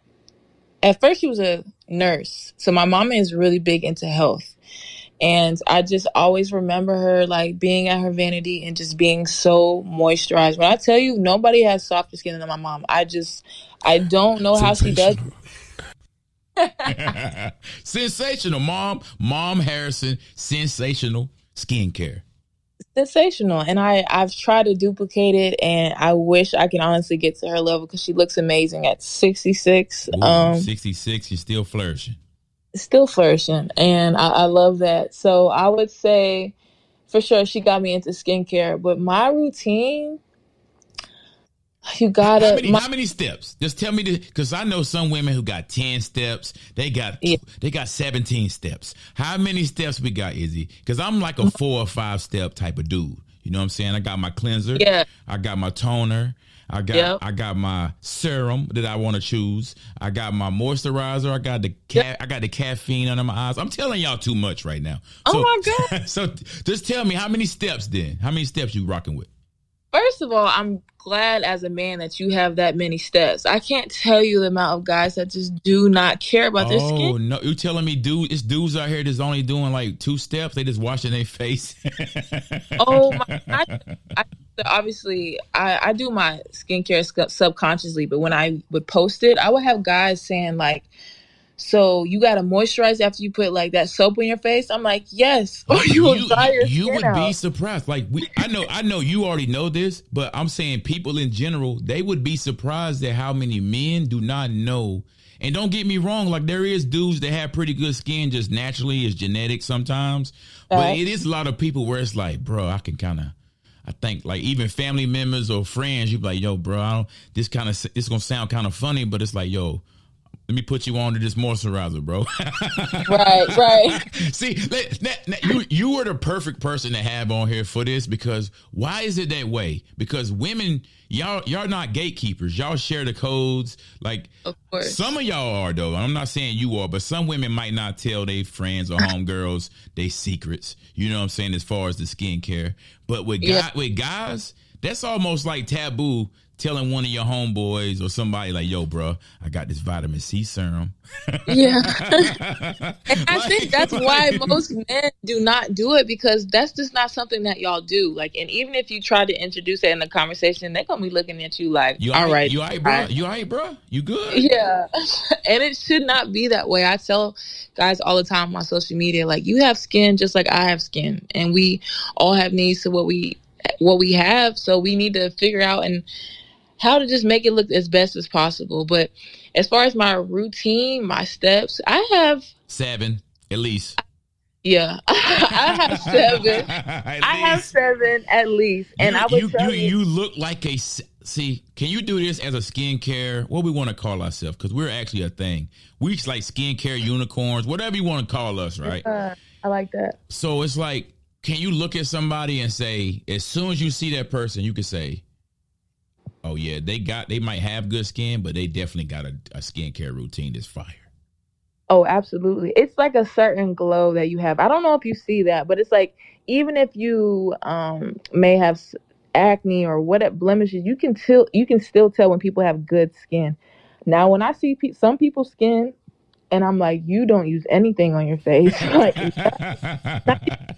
at first she was a nurse. So my mom is really big into health. And I just always remember her like being at her vanity and just being so moisturized. When I tell you nobody has softer skin than my mom, I just I don't know how she does. Sensational, mom, mom Harrison, sensational skincare. Sensational and i i've tried to duplicate it and i wish i can honestly get to her level because she looks amazing at 66 Ooh, um 66, you're still flourishing. still flourishing and I, I love that so i would say for sure she got me into skincare but my routine you gotta many, my, how many steps? Just tell me because I know some women who got ten steps. They got Yeah. they got seventeen steps. How many steps we got, Izzy? Because I'm like a mm. four or five step type of dude. You know what I'm saying? I got my cleanser. Yeah. I got my toner. I got Yep. I got my serum that I want to choose. I got my moisturizer. I got the ca- I got the caffeine under my eyes. I'm telling y'all too much right now. Oh So- my God. so just tell me how many steps then? How many steps you rocking with? First of all, I'm glad as a man that you have that many steps. I can't tell you the amount of guys that just do not care about their Oh skin. no! You telling me, dude? It's dudes out here that's only doing like two steps. They just washing their face. Oh my! I, I, obviously, I, I do my skincare sc- subconsciously, but when I would post it, I would have guys saying like, "So you got to moisturize after you put like that soap on your face?" I'm like, "Yes," or oh, you will dry your you would out. be surprised. Like we, I know, I know you already know this, but I'm saying people in general, they would be surprised at how many men do not know. And don't get me wrong, like there is dudes that have pretty good skin just naturally, it's genetic sometimes. But Right. it is a lot of people where it's like, bro, I can kind of. I think like even family members or friends, you be like, yo, bro, I don't, this kind of this gonna sound kind of funny, but it's like, yo, let me put you on to this moisturizer, bro. right, right. See, that, that, that- you you were the perfect person to have on here for this because why is it that way? Because women, y'all y'all not gatekeepers. Y'all share the codes. Like Of course. some of y'all are though. I'm not saying you are, but some women might not tell their friends or homegirls their secrets. You know what I'm saying as far as the skincare. But with guy, Yeah. with guys, that's almost like taboo. Telling one of your homeboys or somebody like, "Yo, bro, I got this vitamin C serum." Yeah. and I think that's why most men do not do it because that's just not something that y'all do. Like, and even if you try to introduce it in the conversation, they're gonna be looking at you like, You "All right, You all right, bro? all right." You all right, bro? You good? Yeah. and it should not be that way. I tell guys all the time on my social media, like, you have skin just like I have skin, and we all have needs to what we what we have. So we need to figure out and how to just make it look as best as possible. But as far as my routine, my steps, I have Seven, at least. yeah, I have seven. I have seven at least, and you, I would you, tell you, you, you look like a See, can you do this as a skincare? What we want to call ourselves? Because we're actually a thing. We just like skincare unicorns, whatever you want to call us, right? uh, I like that. So it's like, can you look at somebody and say, as soon as you see that person, you can say, "Oh yeah, they got, they might have good skin, but they definitely got a, a skincare routine that's fire." Oh, absolutely. It's like a certain glow that you have. I don't know if you see that, but it's like even if you um may have acne or what blemishes, you can tell you can still tell when people have good skin. Now, when I see pe- some people's skin and I'm like, you don't use anything on your face. like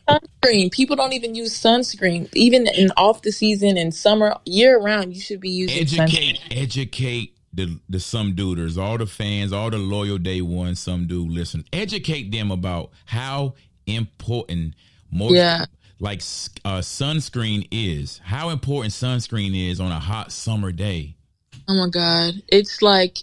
sunscreen. People don't even use sunscreen. Even in off the season in summer, year round, you should be using educate, sunscreen. educate the the some duders, all the fans, all the loyal day one some dude listen. Educate them about how important more Yeah. like uh, sunscreen is. How important sunscreen is on a hot summer day. Oh my god, it's like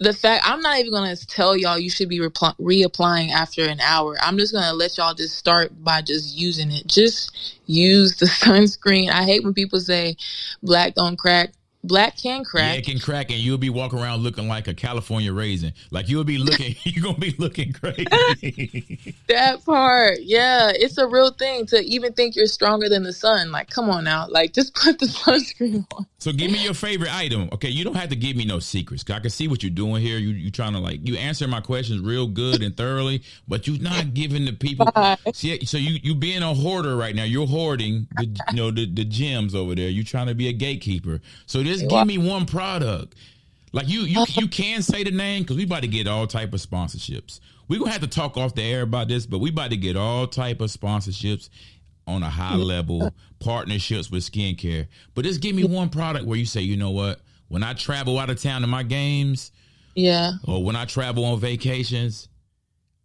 the fact I'm not even gonna tell y'all you should be repl- reapplying after an hour. I'm just gonna let y'all just start by just using it. Just use the sunscreen. I hate when people say black don't crack. Black can crack. Yeah, it can crack, and you'll be walking around looking like a California raisin. Like you'll be looking, you're gonna be looking crazy. That part, yeah, it's a real thing to even think you're stronger than the sun. Like, come on now, like just put the sunscreen on. So give me your favorite item. Okay, you don't have to give me no secrets. I can see what you're doing here. You you trying to like you answer my questions real good and thoroughly, but you're not giving the people. Bye. See, so you you being a hoarder right now. You're hoarding the you know the the gems over there. You're trying to be a gatekeeper. So just give me one product. Like you you you can say the name because we about to get all type of sponsorships. We gonna have to talk off the air about this, but we about to get all type of sponsorships on a high mm. level partnerships with skincare. But just give me mm. one product where you say, you know what, when I travel out of town to my games Yeah, or when I travel on vacations,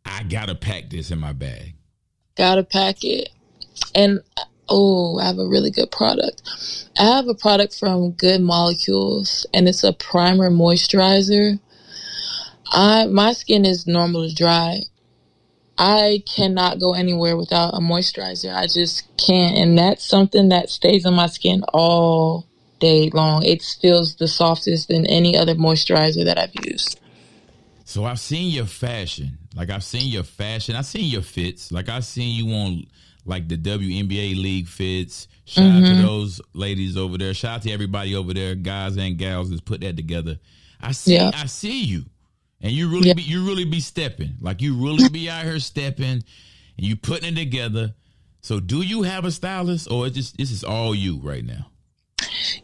I gotta pack this in my bag. gotta pack it. And oh, I have a really good product. I have a product from Good Molecules, and it's a primer moisturizer. I my skin is normally dry. I cannot go anywhere without a moisturizer. I just can't, and that's something that stays on my skin all day long. It feels the softest than any other moisturizer that I've used. So I've seen your fashion. Like I've seen your fashion. I've seen your fits. Like I've seen you on like the WNBA league fits. Shout out to those ladies over there. Shout out to everybody over there, guys and gals that's put that together. I see Yeah. I see you. And you really Yeah. be you really be stepping. Like you really be out here stepping and you putting it together. So do you have a stylist or it just this is all you right now?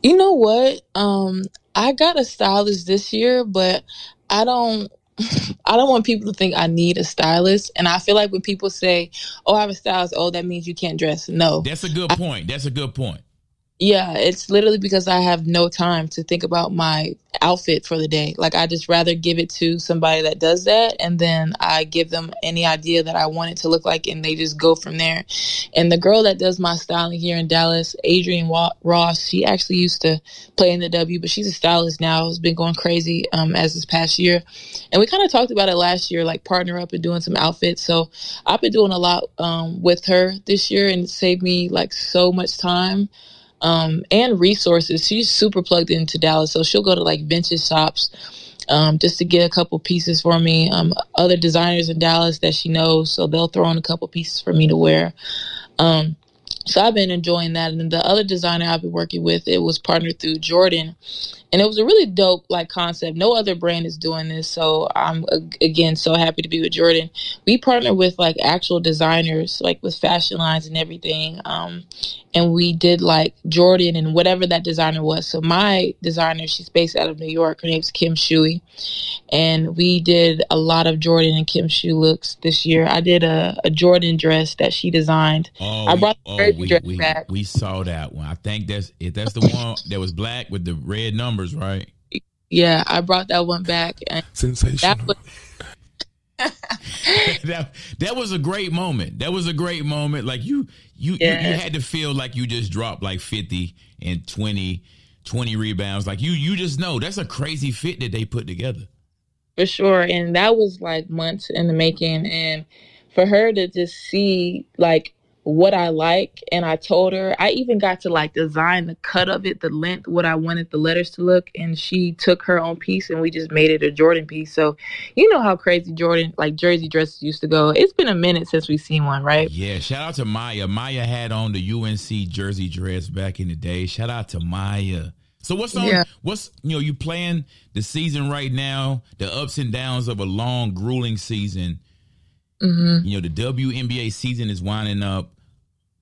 You know what? Um, I got a stylist this year, but I don't. I don't want people to think I need a stylist, and I feel like when people say, "Oh, I have a stylist," oh, that means you can't dress. No, That's a good point. That's a good point. Yeah, it's literally because I have no time to think about my outfit for the day. Like I just rather give it to somebody that does that and then I give them any idea that I want it to look like and they just go from there. And the girl that does my styling here in Dallas, Adrienne Ross, she actually used to play in the W, but she's a stylist now. Has been going crazy um as this past year. And we kind of talked about it last year like partner up and doing some outfits. So I've been doing a lot um with her this year and it saved me like so much time um, and resources. She's super plugged into Dallas, so she'll go to like vintage shops um, just to get a couple pieces for me. Um, other designers in Dallas that she knows, so they'll throw in a couple pieces for me to wear. Um, so I've been enjoying that. And the other designer I've been working with, it was partnered through Jordan. And it was a really dope like concept. No other brand is doing this. So I'm again so happy to be with Jordan. We partner with like actual designers, like with fashion lines and everything. Um, and we did like Jordan and whatever that designer was. So my designer, she's based out of New York. Her name's Kim Shui, and we did a lot of Jordan and Kim Shui looks this year. I did a, a Jordan dress that she designed. Oh, I brought the oh, we, dress we, back. we saw that one. I think that's if that's the one that was black with the red numbers, right? Yeah, I brought that one back, and Sensational. that was that that was a great moment. That was a great moment. Like you you, you you had to feel like you just dropped like 50 and 20 20 rebounds. Like you you just know that's a crazy fit that they put together. for sure. And that was like months in the making. And for her to just see like what I like, and I told her, I even got to like design the cut of it, the length, what I wanted the letters to look. And she took her own piece and we just made it a Jordan piece. So you know how crazy Jordan, like jersey dresses used to go. It's been a minute since we've seen one, right? Yeah, shout out to Maya. Maya had on the UNC jersey dress back in the day. Shout out to Maya. So what's on? Yeah. What's you know you playing the season right now? The ups and downs of a long, grueling season. hmm You know the WNBA season is winding up,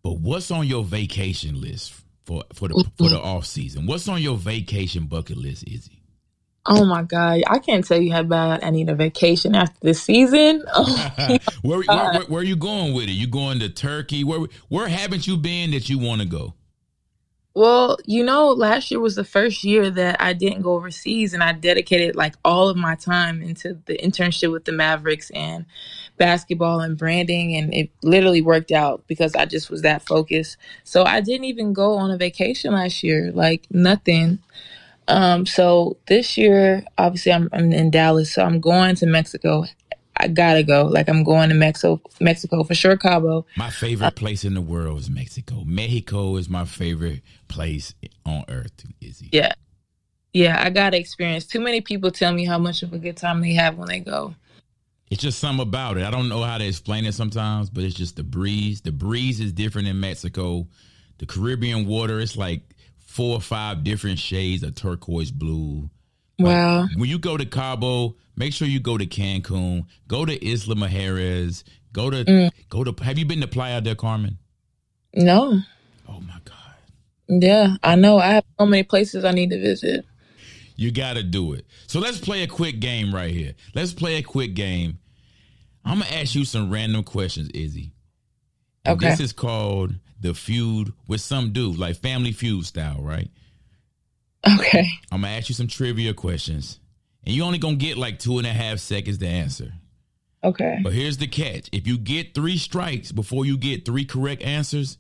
but what's on your vacation list for for the for the mm-hmm. off season? What's on your vacation bucket list, Izzy? Oh my God. I can't tell you how bad I need a vacation after this season. Oh, where, where, where where are you going with it? You going to Turkey? Where where haven't you been that you want to go? Well, you know, last year was the first year that I didn't go overseas and I dedicated like all of my time into the internship with the Mavericks and basketball and branding and it literally worked out because I just was that focused. So I didn't even go on a vacation last year, like nothing. Um so this year obviously I'm, I'm in Dallas, so I'm going to Mexico. I got to go. Like I'm going to Mexico Mexico for sure Cabo. My favorite place in the world is Mexico. Mexico is my favorite place on earth, Izzy. Yeah. Yeah, I got to experience. Too many people tell me how much of a good time they have when they go. It's just something about it. I don't know how to explain it sometimes, but it's just the breeze. The breeze is different in Mexico. The Caribbean water, it's like four or five different shades of turquoise blue. Wow. When you go to Cabo, make sure you go to Cancun, go to Isla Mujeres, go to Mm. go to have you been to Playa del Carmen? No. Oh my god. Yeah, I know. I have so many places I need to visit. You got to do it. So let's play a quick game right here. Let's play a quick game. I'm to ask you some random questions, Izzy. And Okay. This is called the feud with some dude, like family feud style, right? Okay. I'm to ask you some trivia questions. And you only to get like two and a half seconds to answer. Okay. But here's the catch if you get three strikes before you get three correct answers,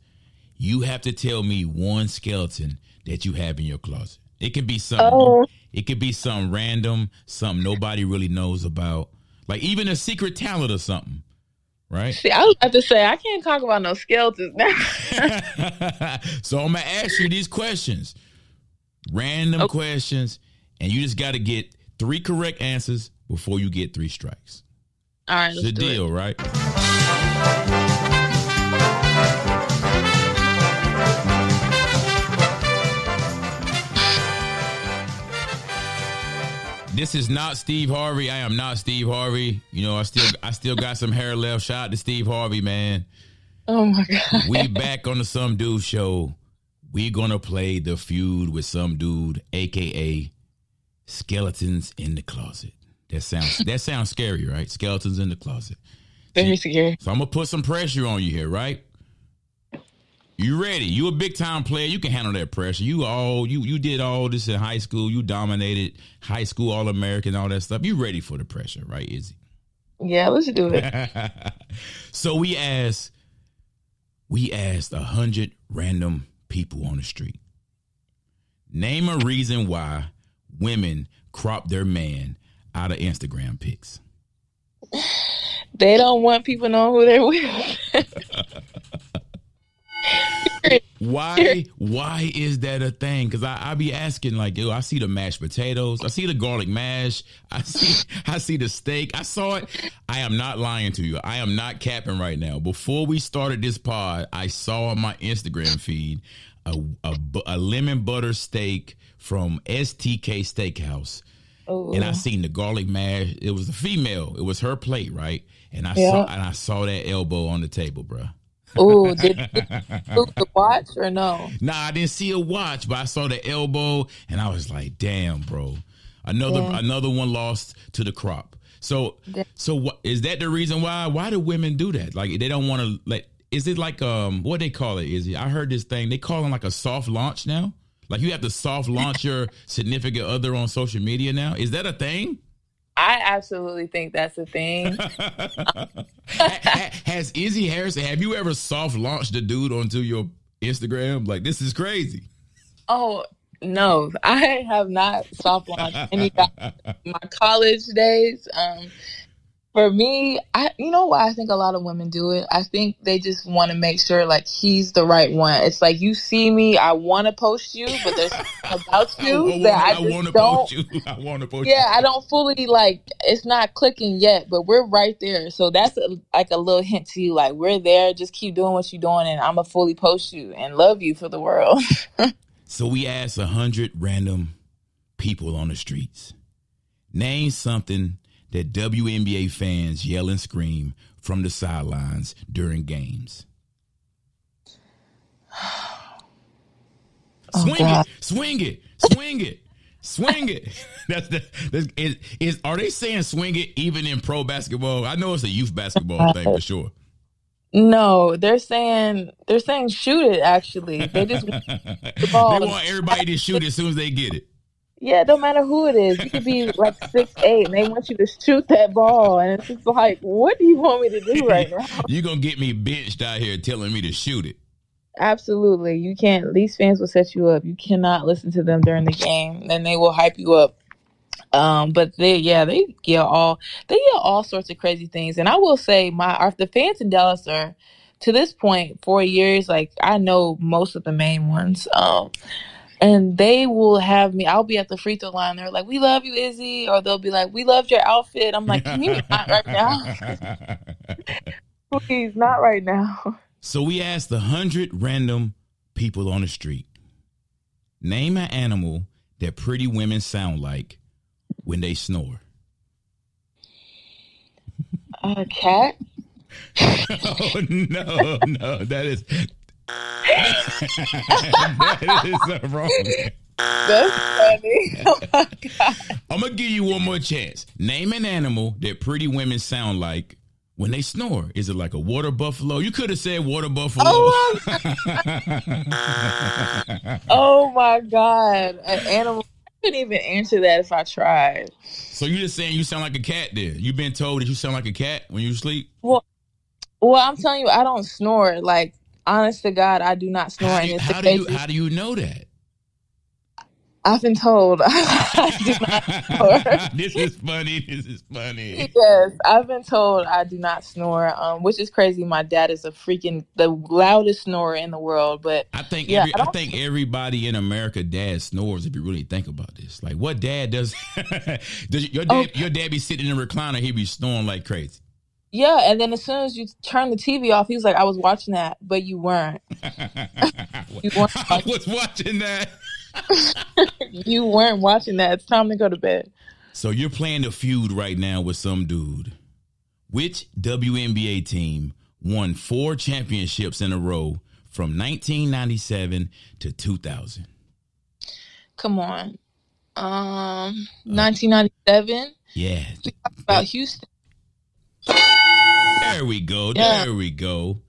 you have to tell me one skeleton that you have in your closet. It can be something. Oh. It could be something random, something nobody really knows about, like even a secret talent or something, right? See, I was about to say I can't talk about no skeletons now. so I'm gonna ask you these questions, random Okay. questions, and you just got to get three correct answers before you get three strikes. All right, It's do deal, it. right? This is not Steve Harvey. I am not Steve Harvey. You know, I still I still got some hair left. Shout out to Steve Harvey, man. Oh my god. We back on the Some Dude Show we're gonna play the feud with some dude, aka skeletons in the closet. That sounds that sounds scary, right? Skeletons in the closet. Very scary. So I'm gonna put some pressure on you here, right? You ready? You a big time player. You can handle that pressure. You all you you did all this in high school. You dominated high school all American, all that stuff. You ready for the pressure, right, Izzy? Yeah, let's do it. so we asked we asked a hundred random people on the street. Name a reason why women crop their man out of Instagram pics. They don't want people knowing who they're with. Why? Why is that a thing? Because I, I be asking like, yo, I see the mashed potatoes, I see the garlic mash, I see, I see the steak. I saw it. I am not lying to you. I am not capping right now. Before we started this pod, I saw on my Instagram feed a a, a lemon butter steak from STK Steakhouse. Ooh. And I seen the garlic mash. It was a female. It was her plate, right? And I Yeah. saw and I saw that elbow on the table, bruh. Ooh, did, did the watch or no? Nah, I didn't see a watch, but I saw the elbow, and I was like, "Damn, bro!" Another Yeah. another one lost to the crop. So, Yeah. so what is that the reason why? Why do women do that? Like they don't want to let. Is it like um what they call it? Is it? I heard this thing they call it like a soft launch now. Like you have to soft launch your significant other on social media now. Is that a thing? I absolutely think that's a thing. Ha- ha- Has Izzy Harrison? Have you ever soft launched a dude onto your Instagram? Like this is crazy. Oh no, I have not soft launched any guy my college days. Um, for me, I you know why I think a lot of women do it. I think they just want to make sure like he's the right one. It's like you see me, I want to post you, but there's something about you I, that I, I, just want to don't. post you. I want to post Yeah, I don't fully like it's not clicking yet, but we're right there. So that's a, like a little hint to you, like we're there. Just keep doing what you're doing, and I'm gonna fully post you and love you for the world. So we asked a hundred random people on the streets. Name something that WNBA fans yell and scream from the sidelines during games. Oh, swing God. it, swing it, swing it, swing it. That's the that's, is, is are they saying swing it even in pro basketball? I know it's a youth basketball thing for sure. No, they're saying they're saying shoot it. Actually, they just they ball. want everybody to shoot as soon as they get it. Yeah. Don't matter who it is. You could be like six eight, and they want you to shoot that ball, and it's just like, what do you want me to do right now? You're gonna get me benched out here telling me to shoot it. Absolutely, you can't. These fans will set you up. You cannot listen to them during the game, and they will hype you up. Um, but they, yeah, they yell all they yell all sorts of crazy things. And I will say, my our, the fans in Dallas are to this point four years. Like I know most of the main ones. Um, and they will have me. I'll be at the free throw line. They're like, "We love you, Izzy," or they'll be like, "We loved your outfit." I'm like, "Can you not right now? Please, not right now." so we asked a hundred random people on the street. Name an animal that pretty women sound like when they snore. A cat. oh no, no, that is that is wrong. That's funny. Oh my god. I'm gonna give you one more chance. Name an animal that pretty women sound like when they snore. Is it like a water buffalo? You could have said water buffalo. Oh, Oh my god. An animal. I couldn't even answer that if I tried. so you're just saying you sound like a cat? Then you've been told that you sound like a cat when you sleep. Well Well, I'm telling you, I don't snore. Like, honest to God, I do not snore. How And do you, the how do you how do you know that? I've been told. I do not snore. this is funny. This is funny. Yes, I've been told I do not snore, um, which is crazy. My dad is a freaking the loudest snorer in the world, but I think Yeah, every, I I, think everybody in America dad snores. If you really think about this, like what dad does? does your dad Oh. your dad be sitting in a recliner? He be snoring like crazy. Yeah. And then as soon as you turn the TV off, he's like, "I was watching that, but you weren't. You weren't I was watching that. You weren't watching that. It's time to go to bed." So you're playing a feud right now with some dude. Which WNBA team won four championships in a row from 1997 to 2000? Come on. Um, 1997. Yeah. About Houston. There we go. Yeah. There we go.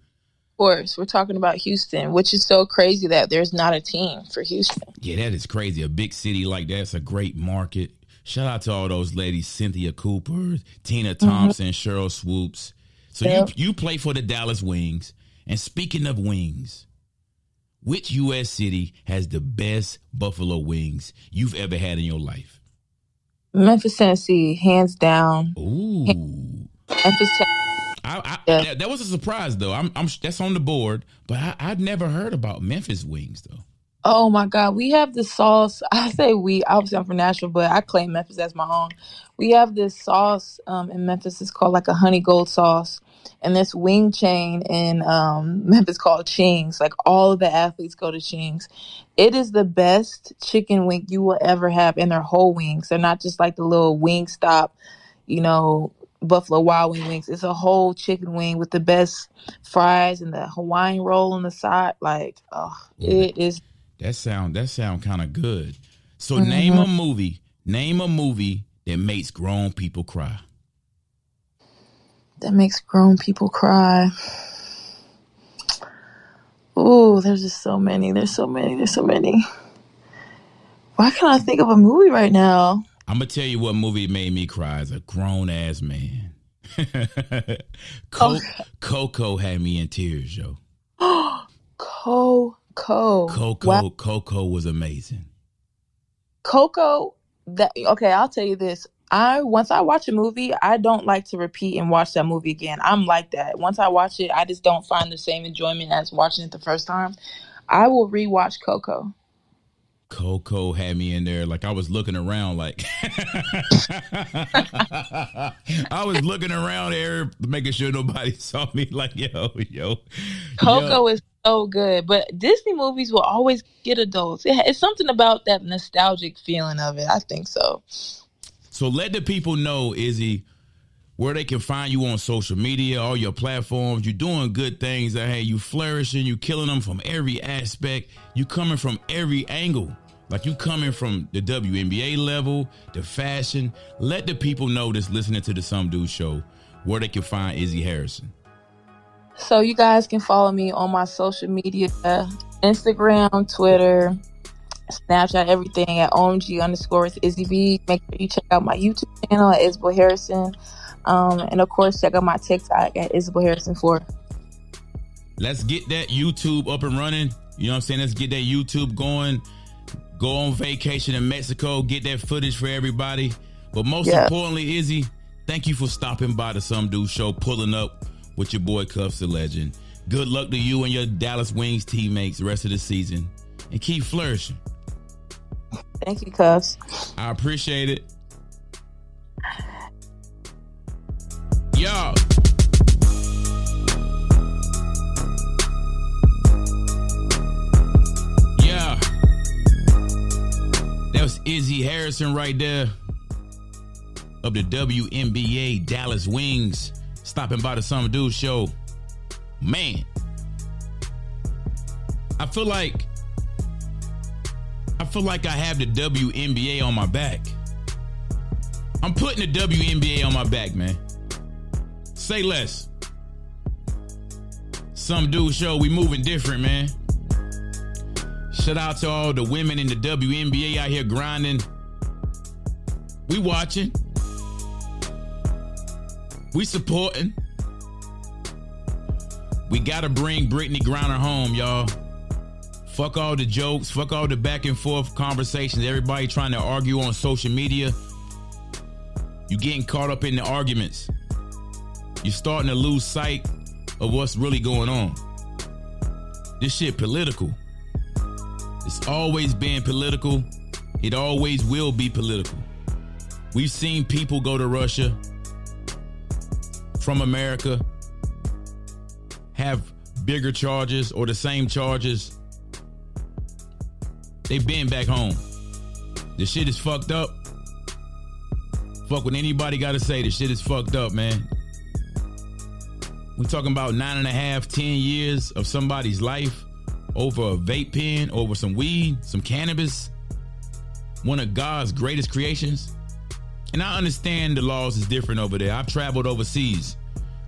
Of course, we're talking about Houston, which is so crazy that there's not a team for Houston. Yeah, that is crazy. A big city like that's a great market. Shout out to all those ladies, Cynthia Cooper, Tina mm-hmm. Thompson, Sheryl Swoopes. So Yep. you you play for the Dallas Wings. And speaking of wings, which US city has the best buffalo wings you've ever had in your life? Memphis, Tennessee, hands down. Ooh. Memphis, I, I, Yeah. that, was a surprise though. I'm, I'm that's on the board, but I, I'd never heard about Memphis wings though. Oh my God, we have the sauce. I say we, obviously I'm from Nashville, but I claim Memphis as my own. We have this sauce um, in Memphis. It's called like a honey gold sauce, and this wing chain in um, Memphis called Ching's. Like all of the athletes go to Ching's. It is the best chicken wing you will ever have, and they're whole wings. They're not just like the little wing stop, you know, Buffalo Wild Wing wings. It's a whole chicken wing with the best fries and the Hawaiian roll on the side. Like, oh, it is That sound that sound kind of good. So Mm-hmm. name a movie. Name a movie that makes grown people cry. that makes grown people cry. Ooh, there's just so many. There's so many. There's so many. Why can't I think of a movie right now? I'm gonna tell you what movie made me cry as a grown ass man. Co- Coco had me in tears, yo. Coco. Coco, Wow. Coco was amazing. Coco. That okay. I'll tell you this. I once I watch a movie, I don't like to repeat and watch that movie again. I'm like that. Once I watch it, I just don't find the same enjoyment as watching it the first time. I will rewatch Coco. Coco had me in there like I was looking around like I was looking around there making sure nobody saw me like yo yo Coco yo. is so good, but Disney movies will always get adults. It, it's something about that nostalgic feeling of it. I think so. So let the people know, Izzy, where they can find you on social media, all your platforms. You're doing good things. That hey, you flourishing. You killing them from every aspect. You coming from every angle. Like you coming from the WNBA level, the fashion. Let the people know that's listening to the Some Dude Show where they can find Izzy Harrison. So you guys can follow me on my social media, Instagram, Twitter, Snapchat, everything at OMG underscore Izzy B. Make sure you check out my YouTube channel at Isabelle Harrison. Um, and of course, check out my TikTok at Isabelle Harrison 4. Let's get that YouTube up and running. You know what I'm saying? Let's get that YouTube going. Go on vacation in Mexico. Get that footage for everybody. But most Yeah. importantly, Izzy, thank you for stopping by the Some Dude Show, pulling up with your boy Cuffs the Legend. Good luck to you and your Dallas Wings teammates the rest of the season. And keep flourishing. Thank you, Cuffs. I appreciate it. Yo. That was Izzy Harrison right there of the WNBA Dallas Wings stopping by the Some Dude show. Man. I feel like I feel like I have the WNBA on my back. I'm putting the WNBA on my back, man. Say less. Some dude show we moving different, man. Shout out to all the women in the WNBA out here grinding. We watching. We supporting. We gotta bring Brittney Griner home, y'all. Fuck all the jokes. Fuck all the back and forth conversations. Everybody trying to argue on social media. You getting caught up in the arguments. You're starting to lose sight of what's really going on. This shit political. It's always been political. It always will be political. We've seen people go to Russia from America, have bigger charges or the same charges. They've been back home. The shit is fucked up. Fuck what anybody got to say. The shit is fucked up, man. We're talking about nine and a half, ten years of somebody's life over a vape pen, over some weed, some cannabis, one of God's greatest creations. And I understand the laws is different over there. I've traveled overseas.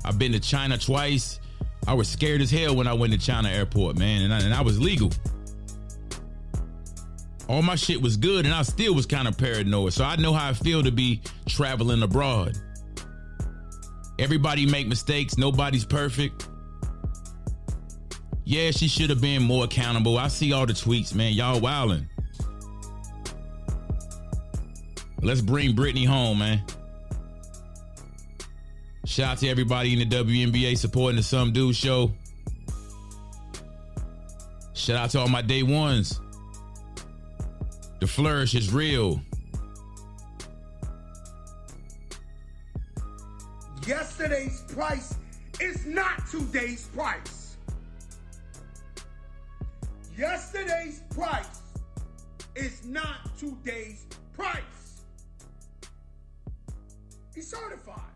I've been to China twice. I was scared as hell when I went to China airport, man, and I, and I was legal. All my shit was good, and I still was kind of paranoid. So I know how I feel to be traveling abroad. Everybody make mistakes. Nobody's perfect. Yeah, she should have been more accountable. I see all the tweets, man. Y'all wildin'. Let's bring Brittney home, man. Shout out to everybody in the WNBA supporting the Some Dude Show. Shout out to all my day ones. The flourish is real. Yesterday's price is not today's price. Yesterday's price is not today's price. He's certified.